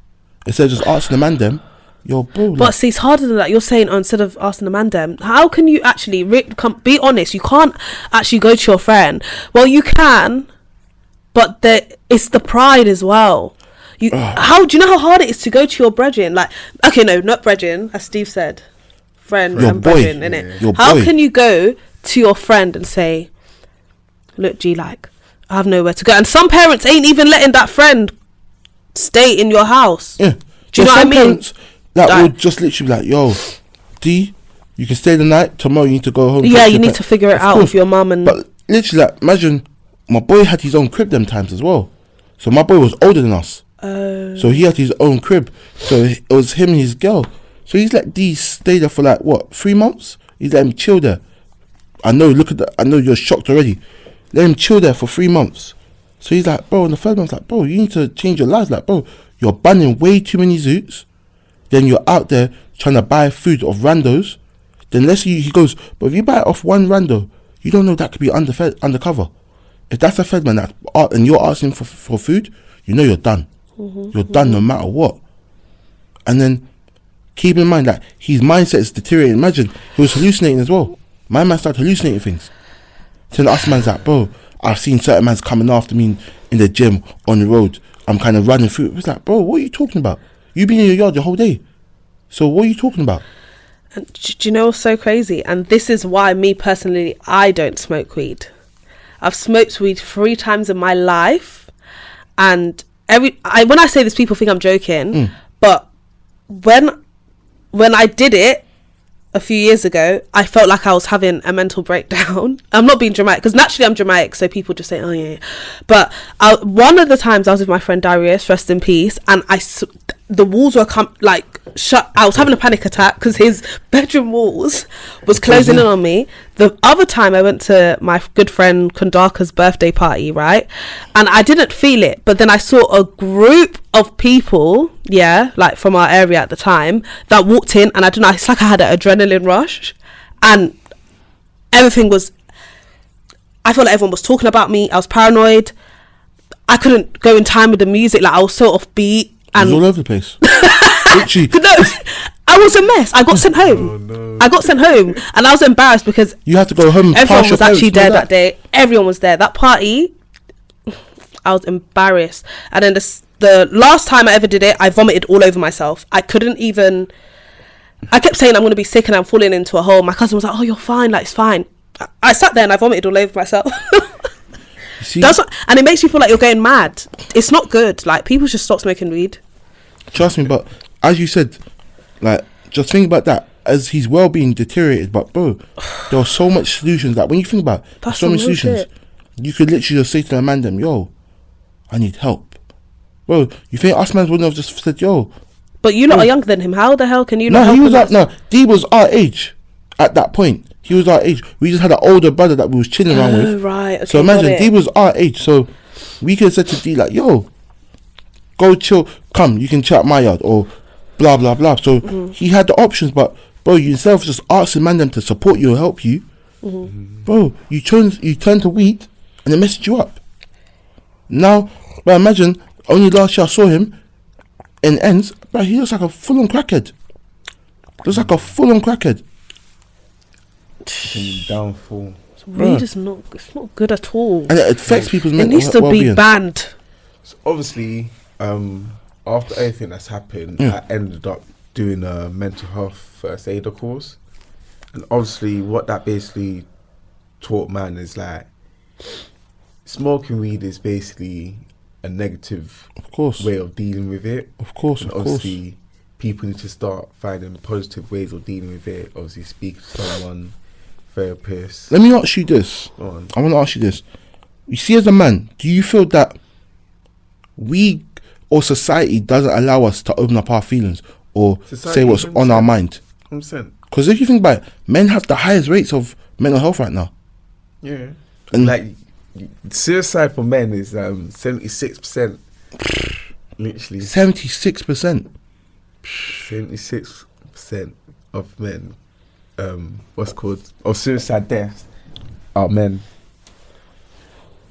instead of just asking the man them, yo, bro. But see, it's harder than that. You're saying oh, instead of asking the man them, how can you actually re- come, be honest? You can't actually go to your friend. Well, you can, but there, it's the pride as well. You, how do you know how hard it is to go to your brethren? Like, okay, no, not brethren, as Steve said, friend Your and boy. brethren, innit? Your How boy. can you go to your friend and say, "Look, G, like, I have nowhere to go," and some parents ain't even letting that friend stay in your house. yeah. Do you know what I mean? parents that Like- would just literally be like, yo, D, you can stay the night. Tomorrow you need to go home. Yeah, you need pa-" to figure it Of out course. with your mum and. But literally, like, imagine my boy had his own crib them times as well. So my boy was older than us. Oh. So he had his own crib. So it was him and his girl. So he's let these stay there for like what three months. He's let him chill there. I know. Look at that. I know you're shocked already. Let him chill there for three months. So he's like, bro. And the third month's like, bro, you need to change your life. Like, bro, you're banning way too many zoots. Then you're out there trying to buy food of randos. Then let's see. He goes, but if you buy off one rando, you don't know that could be under undercover. If that's a Fed man that and you're asking for for food, you know you're done. You're mm-hmm. done no mm-hmm. matter what. And then keep in mind that his mindset is deteriorating. Imagine he was hallucinating as well. My man started hallucinating things. So the us man's like, bro, I've seen certain mans coming after me in, in the gym on the road. I'm kind of running through. It's like, bro, what are you talking about? You've been in your yard the whole day. So what are you talking about? And do you know what's so crazy? And this is why me personally, I don't smoke weed. I've smoked weed three times in my life, and every I when I say this, people think I'm joking, mm. but when when I did it a few years ago, I felt like I was having a mental breakdown. I'm not being dramatic because naturally I'm dramatic, so people just say, "Oh yeah." yeah." But I, one of the times I was with my friend Darius, rest in peace, and I the walls were com- like shut. I was having a panic attack because his bedroom walls was closing in on me. The other time I went to my good friend Kundaka's birthday party, right, and I didn't feel it, but then I saw a group of people, yeah, like from our area at the time, that walked in, and I don't know, it's like I had an adrenaline rush, and everything was. I felt like everyone was talking about me. I was paranoid. I couldn't go in time with the music. Like I was so offbeat, and all over the place. Literally, no, I was a mess. I got mm. sent home. Oh, I got sent home, and I was embarrassed because you had to go home. and everyone was actually there all that day. Everyone was there. That party, I was embarrassed. And then the the last time I ever did it, I vomited all over myself. I couldn't even. I kept saying I'm going to be sick and I'm falling into a hole. My cousin was like, "Oh, you're fine. Like it's fine." I, I sat there and I vomited all over myself. See, That's what, and it makes you feel like you're going mad. It's not good. Like people should stop smoking weed. Trust me, but as you said, like just think about that. As his well being deteriorated, but bro, there are so much solutions that when you think about it, That's so many solutions, shit. you could literally just say to the man them, yo, I need help. Bro, you think us man wouldn't have just said, yo, But you lot are younger than him. How the hell can you? no, he was like, no, D was our age at that point. He was our age. We just had an older brother that we was chilling around Oh, with. right. Okay, So imagine. D was our age, so we could have said to D like, "Yo, go chill, come, you can chill at my yard," or blah blah blah. So Mm-hmm. he had the options, but bro, you instead of just asking man them to support you or help you, Mm-hmm. bro, you turn you turn to weed, and they messed you up. Now, but imagine only last year I saw him in ends, but he looks like a full on crackhead. Looks like a full on crackhead. Downfall. Weed is not. It's not good at all. And it affects people's It needs to be well-being. banned. So obviously, um, after everything that's happened. I ended up doing a mental health first aider course, and obviously, what that basically taught man is like smoking weed is basically a negative Of course, way of dealing with it. of course, And of course. obviously, people need to start finding positive ways of dealing with it. Obviously, speak to someone, therapist. Let me ask you this. I want to ask you this. You see, as a man, do you feel that we or society doesn't allow us to open up our feelings or say what's on our 100%. mind? 100%. Because if you think about it, men have the highest rates of mental health right now. Yeah. And- like suicide for men is um seventy six percent. Literally Seventy-six percent. seventy six percent of men um what's called of suicide deaths are men.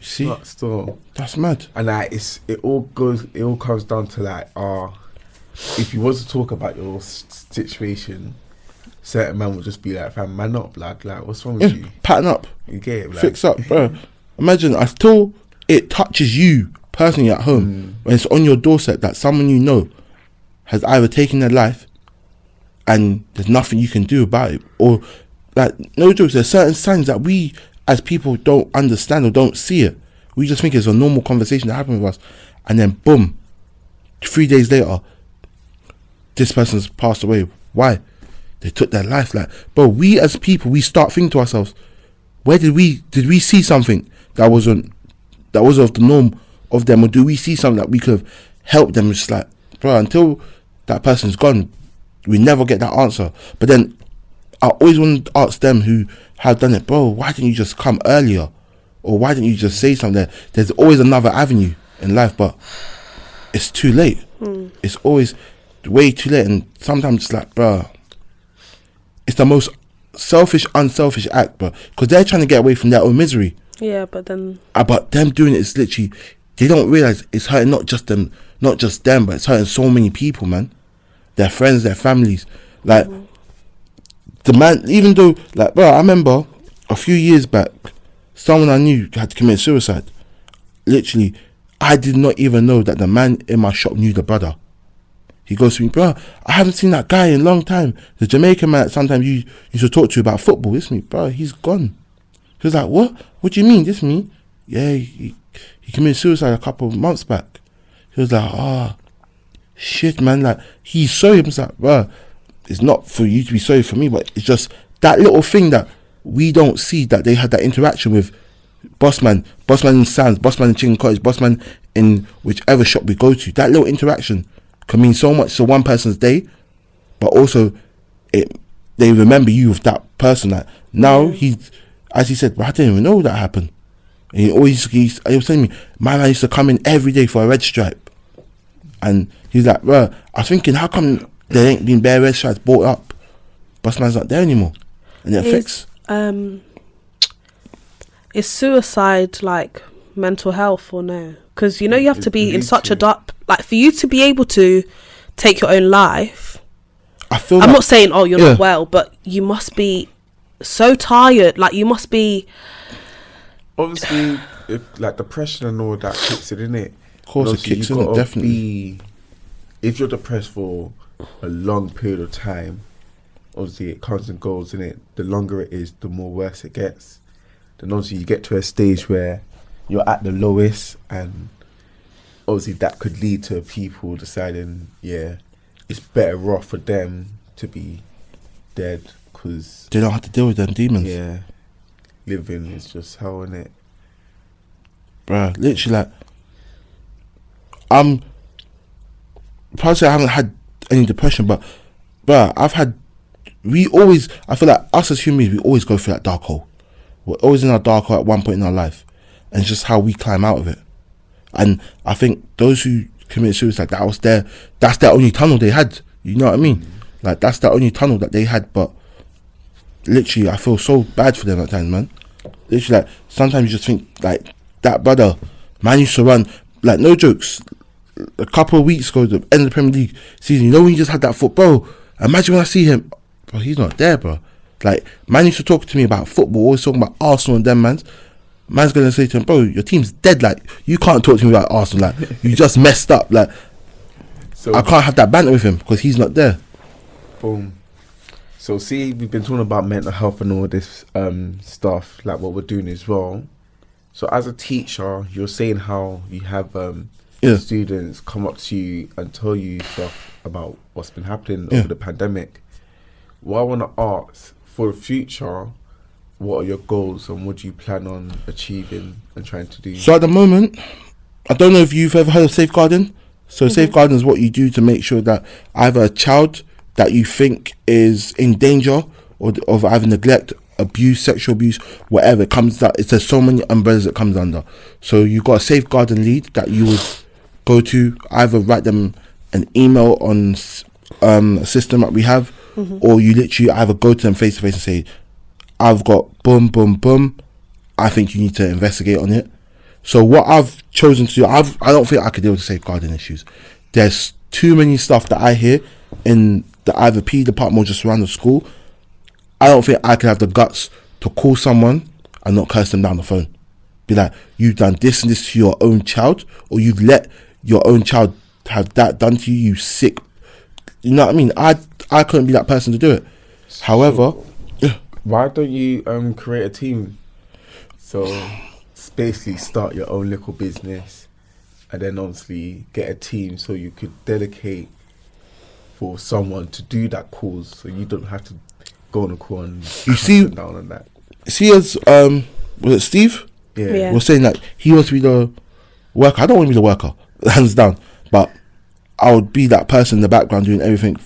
See, Not still. that's mad. And like it's it all goes it all comes down to like uh if you was to talk about your s- situation, certain man would just be like, "Fam, man up, blood. Like, what's wrong Yeah, with you? pattern up, You get it, like, fix up, bro. Imagine until it touches you personally at home Mm. when it's on your doorstep that someone you know has either taken their life and there's nothing you can do about it, or like no jokes, there's certain signs that we as people don't understand or don't see it. We just think it's a normal conversation that happened with us, and then boom, three days later, this person's passed away. Why? They took their life. Like, bro, we as people, we start thinking to ourselves, where did we did we see something that wasn't that was of the norm of them, or do we see something that we could have helped them? It's just like, bro, until that person's gone, we never get that answer. But then I always want to ask them who have done it, bro, why didn't you just come earlier? Or why didn't you just say something? There's always another avenue in life, but it's too late. It's always way too late. And sometimes it's like, bro, it's the most selfish, unselfish act, bro. Because they're trying to get away from their own misery. Yeah, but then Uh, but them doing it is literally they don't realize it's hurting not just them, not just them, but it's hurting so many people, man. Their friends, their families. Like the man, even though, like, bro, I remember a few years back, someone I knew had to commit suicide. Literally, I did not even know that the man in my shop knew the brother. He goes to me, bro, I haven't seen that guy in a long time. The Jamaican man sometimes you used to talk to about football. It's me, bro, he's gone. He was like, what? What do you mean? This me? Yeah, he, he committed suicide a couple of months back. He was like, ah, shit, man. Like, he's sorry. I was like, bro, it's not for you to be sorry for me, but it's just that little thing that we don't see that they had that interaction with Bossman, Bossman in Sands, Bossman in Chicken Cottage, Bossman in whichever shop we go to. That little interaction can mean so much to one person's day, but also it they remember you with that person. Like now he's as he said, but I didn't even know that happened. And he always he's, he was telling me, my man used to come in every day for a red stripe. And he's like, well, I was thinking, how come there ain't been bare red stripes bought up? Busman's not there anymore. And it is affects um is suicide like mental health or no? Because you know you have to be in leads such a dark like for you to be able to take your own life. I feel I'm like, not saying oh you're Yeah. not well, but you must be so tired. Like you must be obviously if like depression and all that kicks it in it. Of course it kicks in it, definitely. Be, if you're depressed for a long period of time, obviously it comes and goes in it. The longer it is, the more worse it gets. Then obviously you get to a stage where you're at the lowest, and obviously that could lead to people deciding, yeah, it's better off for them to be dead because they don't have to deal with them demons. yeah, living is just hell in it. bruh, literally like I'm probably I haven't had any depression, but bruh, I've had we always I feel like us as humans we always go through that dark hole. We're always in our dark hole at one point in our life. And it's just how we climb out of it. And I think those who commit suicide, that was their that's their only tunnel they had. You know what I mean? Mm-hmm. Like that's the only tunnel that they had, but literally I feel so bad for them at times, man. Literally like sometimes you just think like that brother, man used to run like no jokes. A couple of weeks ago, the end of the Premier League season, you know when you just had that football. Imagine when I see him, bro. He's not there, bro. Like man used to talk to me about football, always talking about Arsenal and them man's. Man's gonna say to him, bro, your team's dead. Like you can't talk to me about Arsenal. Like you just messed up. Like So I can't have that banter with him because he's not there. Boom. So see, we've been talking about mental health and all this um, stuff, like what we're doing as well. So as a teacher, you're saying how you have um, Yeah. students come up to you and tell you stuff about what's been happening Yeah. over the pandemic. What I want to ask for the future, what are your goals and what do you plan on achieving and trying to do? So at the moment, I don't know if you've ever heard of safeguarding. So mm-hmm. safeguarding is what you do to make sure that either a child that you think is in danger or of either neglect, abuse, sexual abuse, whatever it comes that it's there's so many umbrellas it comes under. So you've got a safeguarding lead that you would go to either write them an email on um, a system that we have, or you literally either go to them face to face and say, "I've got boom, boom, boom. I think you need to investigate on it." So what I've chosen to do, I've I don't think I could deal with safeguarding issues. There's too many stuff that I hear in the either P department or just around the school. I don't think I could have the guts to call someone and not curse them down the phone. Be like, you've done this and this to your own child, or you've let your own child have that done to you. You sick. You know what I mean? I I couldn't be that person to do it. However, Why don't you um create a team? So basically start your own little business and then obviously get a team so you could delegate for someone to do that cause so you don't have to go on a call and You see- down on that. see as um was it Steve? Yeah. Yeah. was saying that he wants to be the worker. I don't want to be the worker, hands down. But I would be that person in the background doing everything.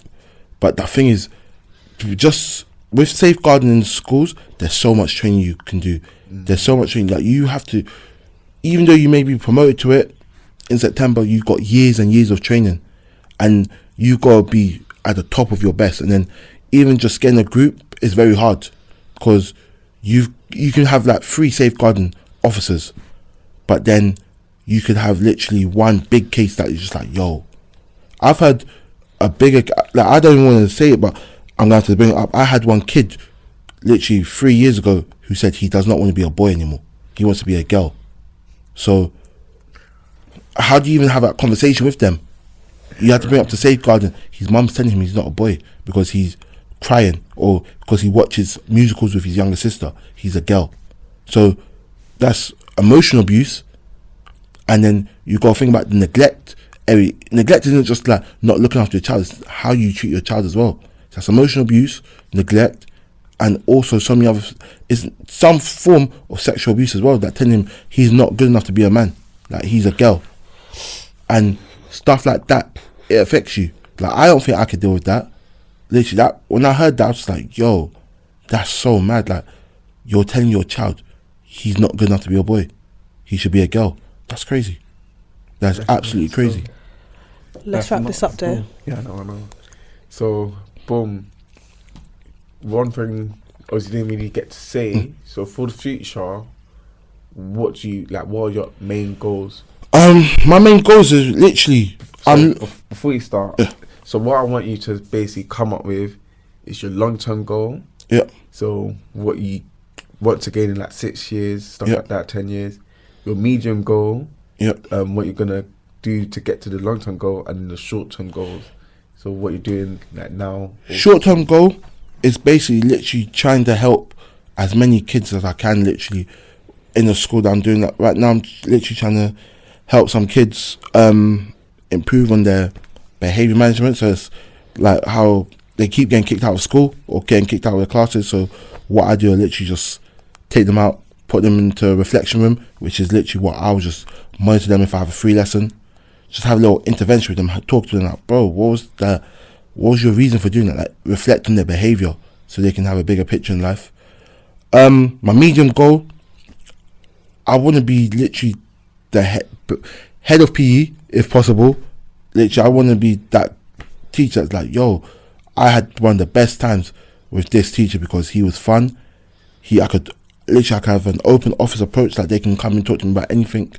But the thing is, just with safeguarding in schools, there's so much training you can do. There's so much training that you have to, even though you may be promoted to it in September, you've got years and years of training, and you got to be at the top of your best. And then even just getting a group is very hard because you you can have like three safeguarding officers, but then you could have literally one big case that is just like, yo, I've had a bigger like I don't want to say it, but I'm going to bring it up. I had one kid literally three years ago who said he does not want to be a boy anymore. He wants to be a girl. So how do you even have that conversation with them? You have to bring up to safeguarding. His mum's telling him he's not a boy because he's crying or because he watches musicals with his younger sister. He's a girl. So that's emotional abuse. And then you got to think about the neglect. Every, neglect isn't just like not looking after your child, it's how you treat your child as well. So That's emotional abuse, neglect, and also so many other is some form of sexual abuse as well that telling him he's not good enough to be a man, like he's a girl, and stuff like that. It affects you. Like I don't think I could deal with that. Literally, that when I heard that, I was like, "Yo, that's so mad." Like you're telling your child he's not good enough to be a boy, he should be a girl. That's crazy. That's, That's absolutely nuts, crazy. Let's That's wrap this up there. Yeah, I know, I know. So, boom. One thing, obviously, didn't really get to say. So, for the future, what do you like? What are your main goals? Um, my main goals is literally So, um bef- before you start, so what I want you to basically come up with is your long-term goal. yeah So, what you want to gain in like six years, stuff Yeah. like that, ten years. Your medium goal, yeah um, what you're gonna do to get to the long-term goal, and the short-term goals. So, what you're doing like now. short term goal is basically literally trying to help as many kids as I can literally in the school that I'm doing that right now I'm literally trying to help some kids um improve on their behavior management so it's like how they keep getting kicked out of school or getting kicked out of their classes so what I do I literally just take them out put them into a reflection room which is literally what I will just monitor them if I have a free lesson just have a little intervention with them talk to them like bro what was the what was your reason for doing that? Like reflect on their behavior so they can have a bigger picture in life. Um, my medium goal, I want to be literally the head head of PE if possible. Literally, I want to be that teacher that's like, yo, I had one of the best times with this teacher because he was fun. He, I could, literally I have an open office approach, like they can come and talk to me about anything,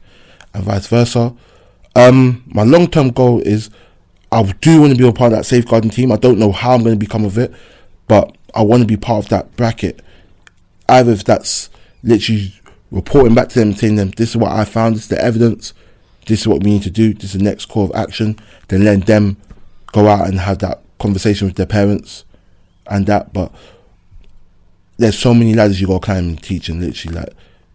and vice versa. Um, my long term goal is I do want to be a part of that safeguarding team. I don't know how I'm going to become of it, but I want to be part of that bracket. Either if that's literally reporting back to them, saying them, this is what I found, this is the evidence, this is what we need to do, this is the next call of action, then let them go out and have that conversation with their parents and that. But there's so many ladders you got to climb in teaching, literally. Like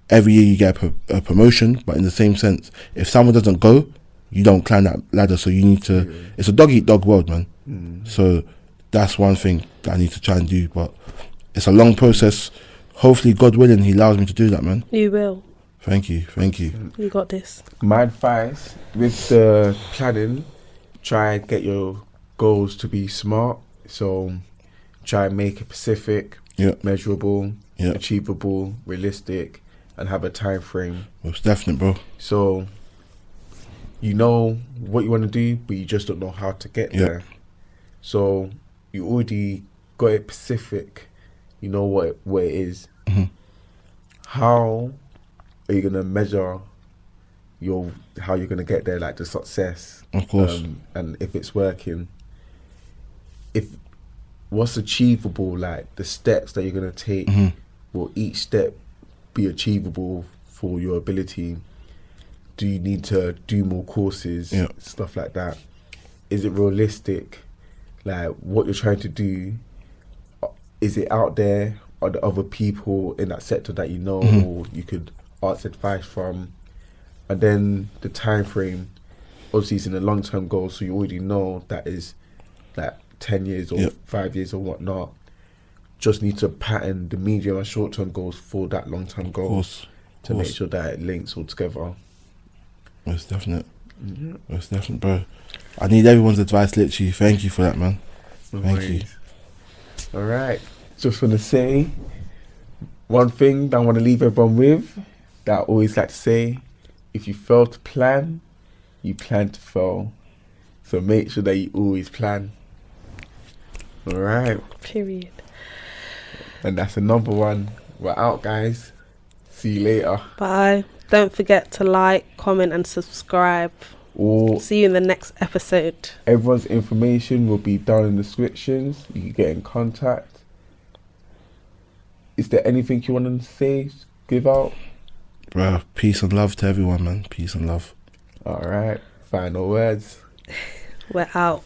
every year you get a, pro- a promotion, but in the same sense, if someone doesn't go, you don't climb that ladder. So you need to. It's a dog eat dog world, man. Mm. So that's one thing that I need to try and do. But it's a long process. Hopefully, God willing, He allows me to do that, man. You will. Thank you, thank you. You got this. My advice with the planning, try and get your goals to be smart. So try and make it specific, Yeah. measurable, Yeah. achievable, realistic, and have a time frame. Most definite, bro. So you know what you want to do, but you just don't know how to get Yeah. there. So you already got it specific. You know what it, what it is. Mhm. How are you gonna measure your how you're gonna get there, like the success, Of course. um, and if it's working? If what's achievable, like the steps that you're gonna take, mm-hmm. will each step be achievable for your ability? Do you need to do more courses, stuff like that? Is it realistic? Like what you're trying to do, uh, is it out there? Are there other people in that sector that you know mm-hmm. or you could ask advice from? And then the time frame, obviously, it's in a long term goal, so you already know that is that 10 years or yep. five years or whatnot just need to pattern the medium and short term goals for that long term goal course, to course. make sure that it links all together. That's definite. Mm-hmm. That's definite, bro. I need everyone's advice, literally. Thank you for that, man. No Thank worries. you. All right. Just want to say one thing that I want to leave everyone with that I always like to say if you fail to plan, you plan to fail. So make sure that you always plan all right. Period. And that's the number one. We're out, guys. See you later. Bye. Don't forget to like, comment, and subscribe. All See you in the next episode. everyone's information will be down in the descriptions. You can get in contact. Is there anything you want to say? Give out? Bro, peace and love to everyone, man. Peace and love. All right. Final words. We're out.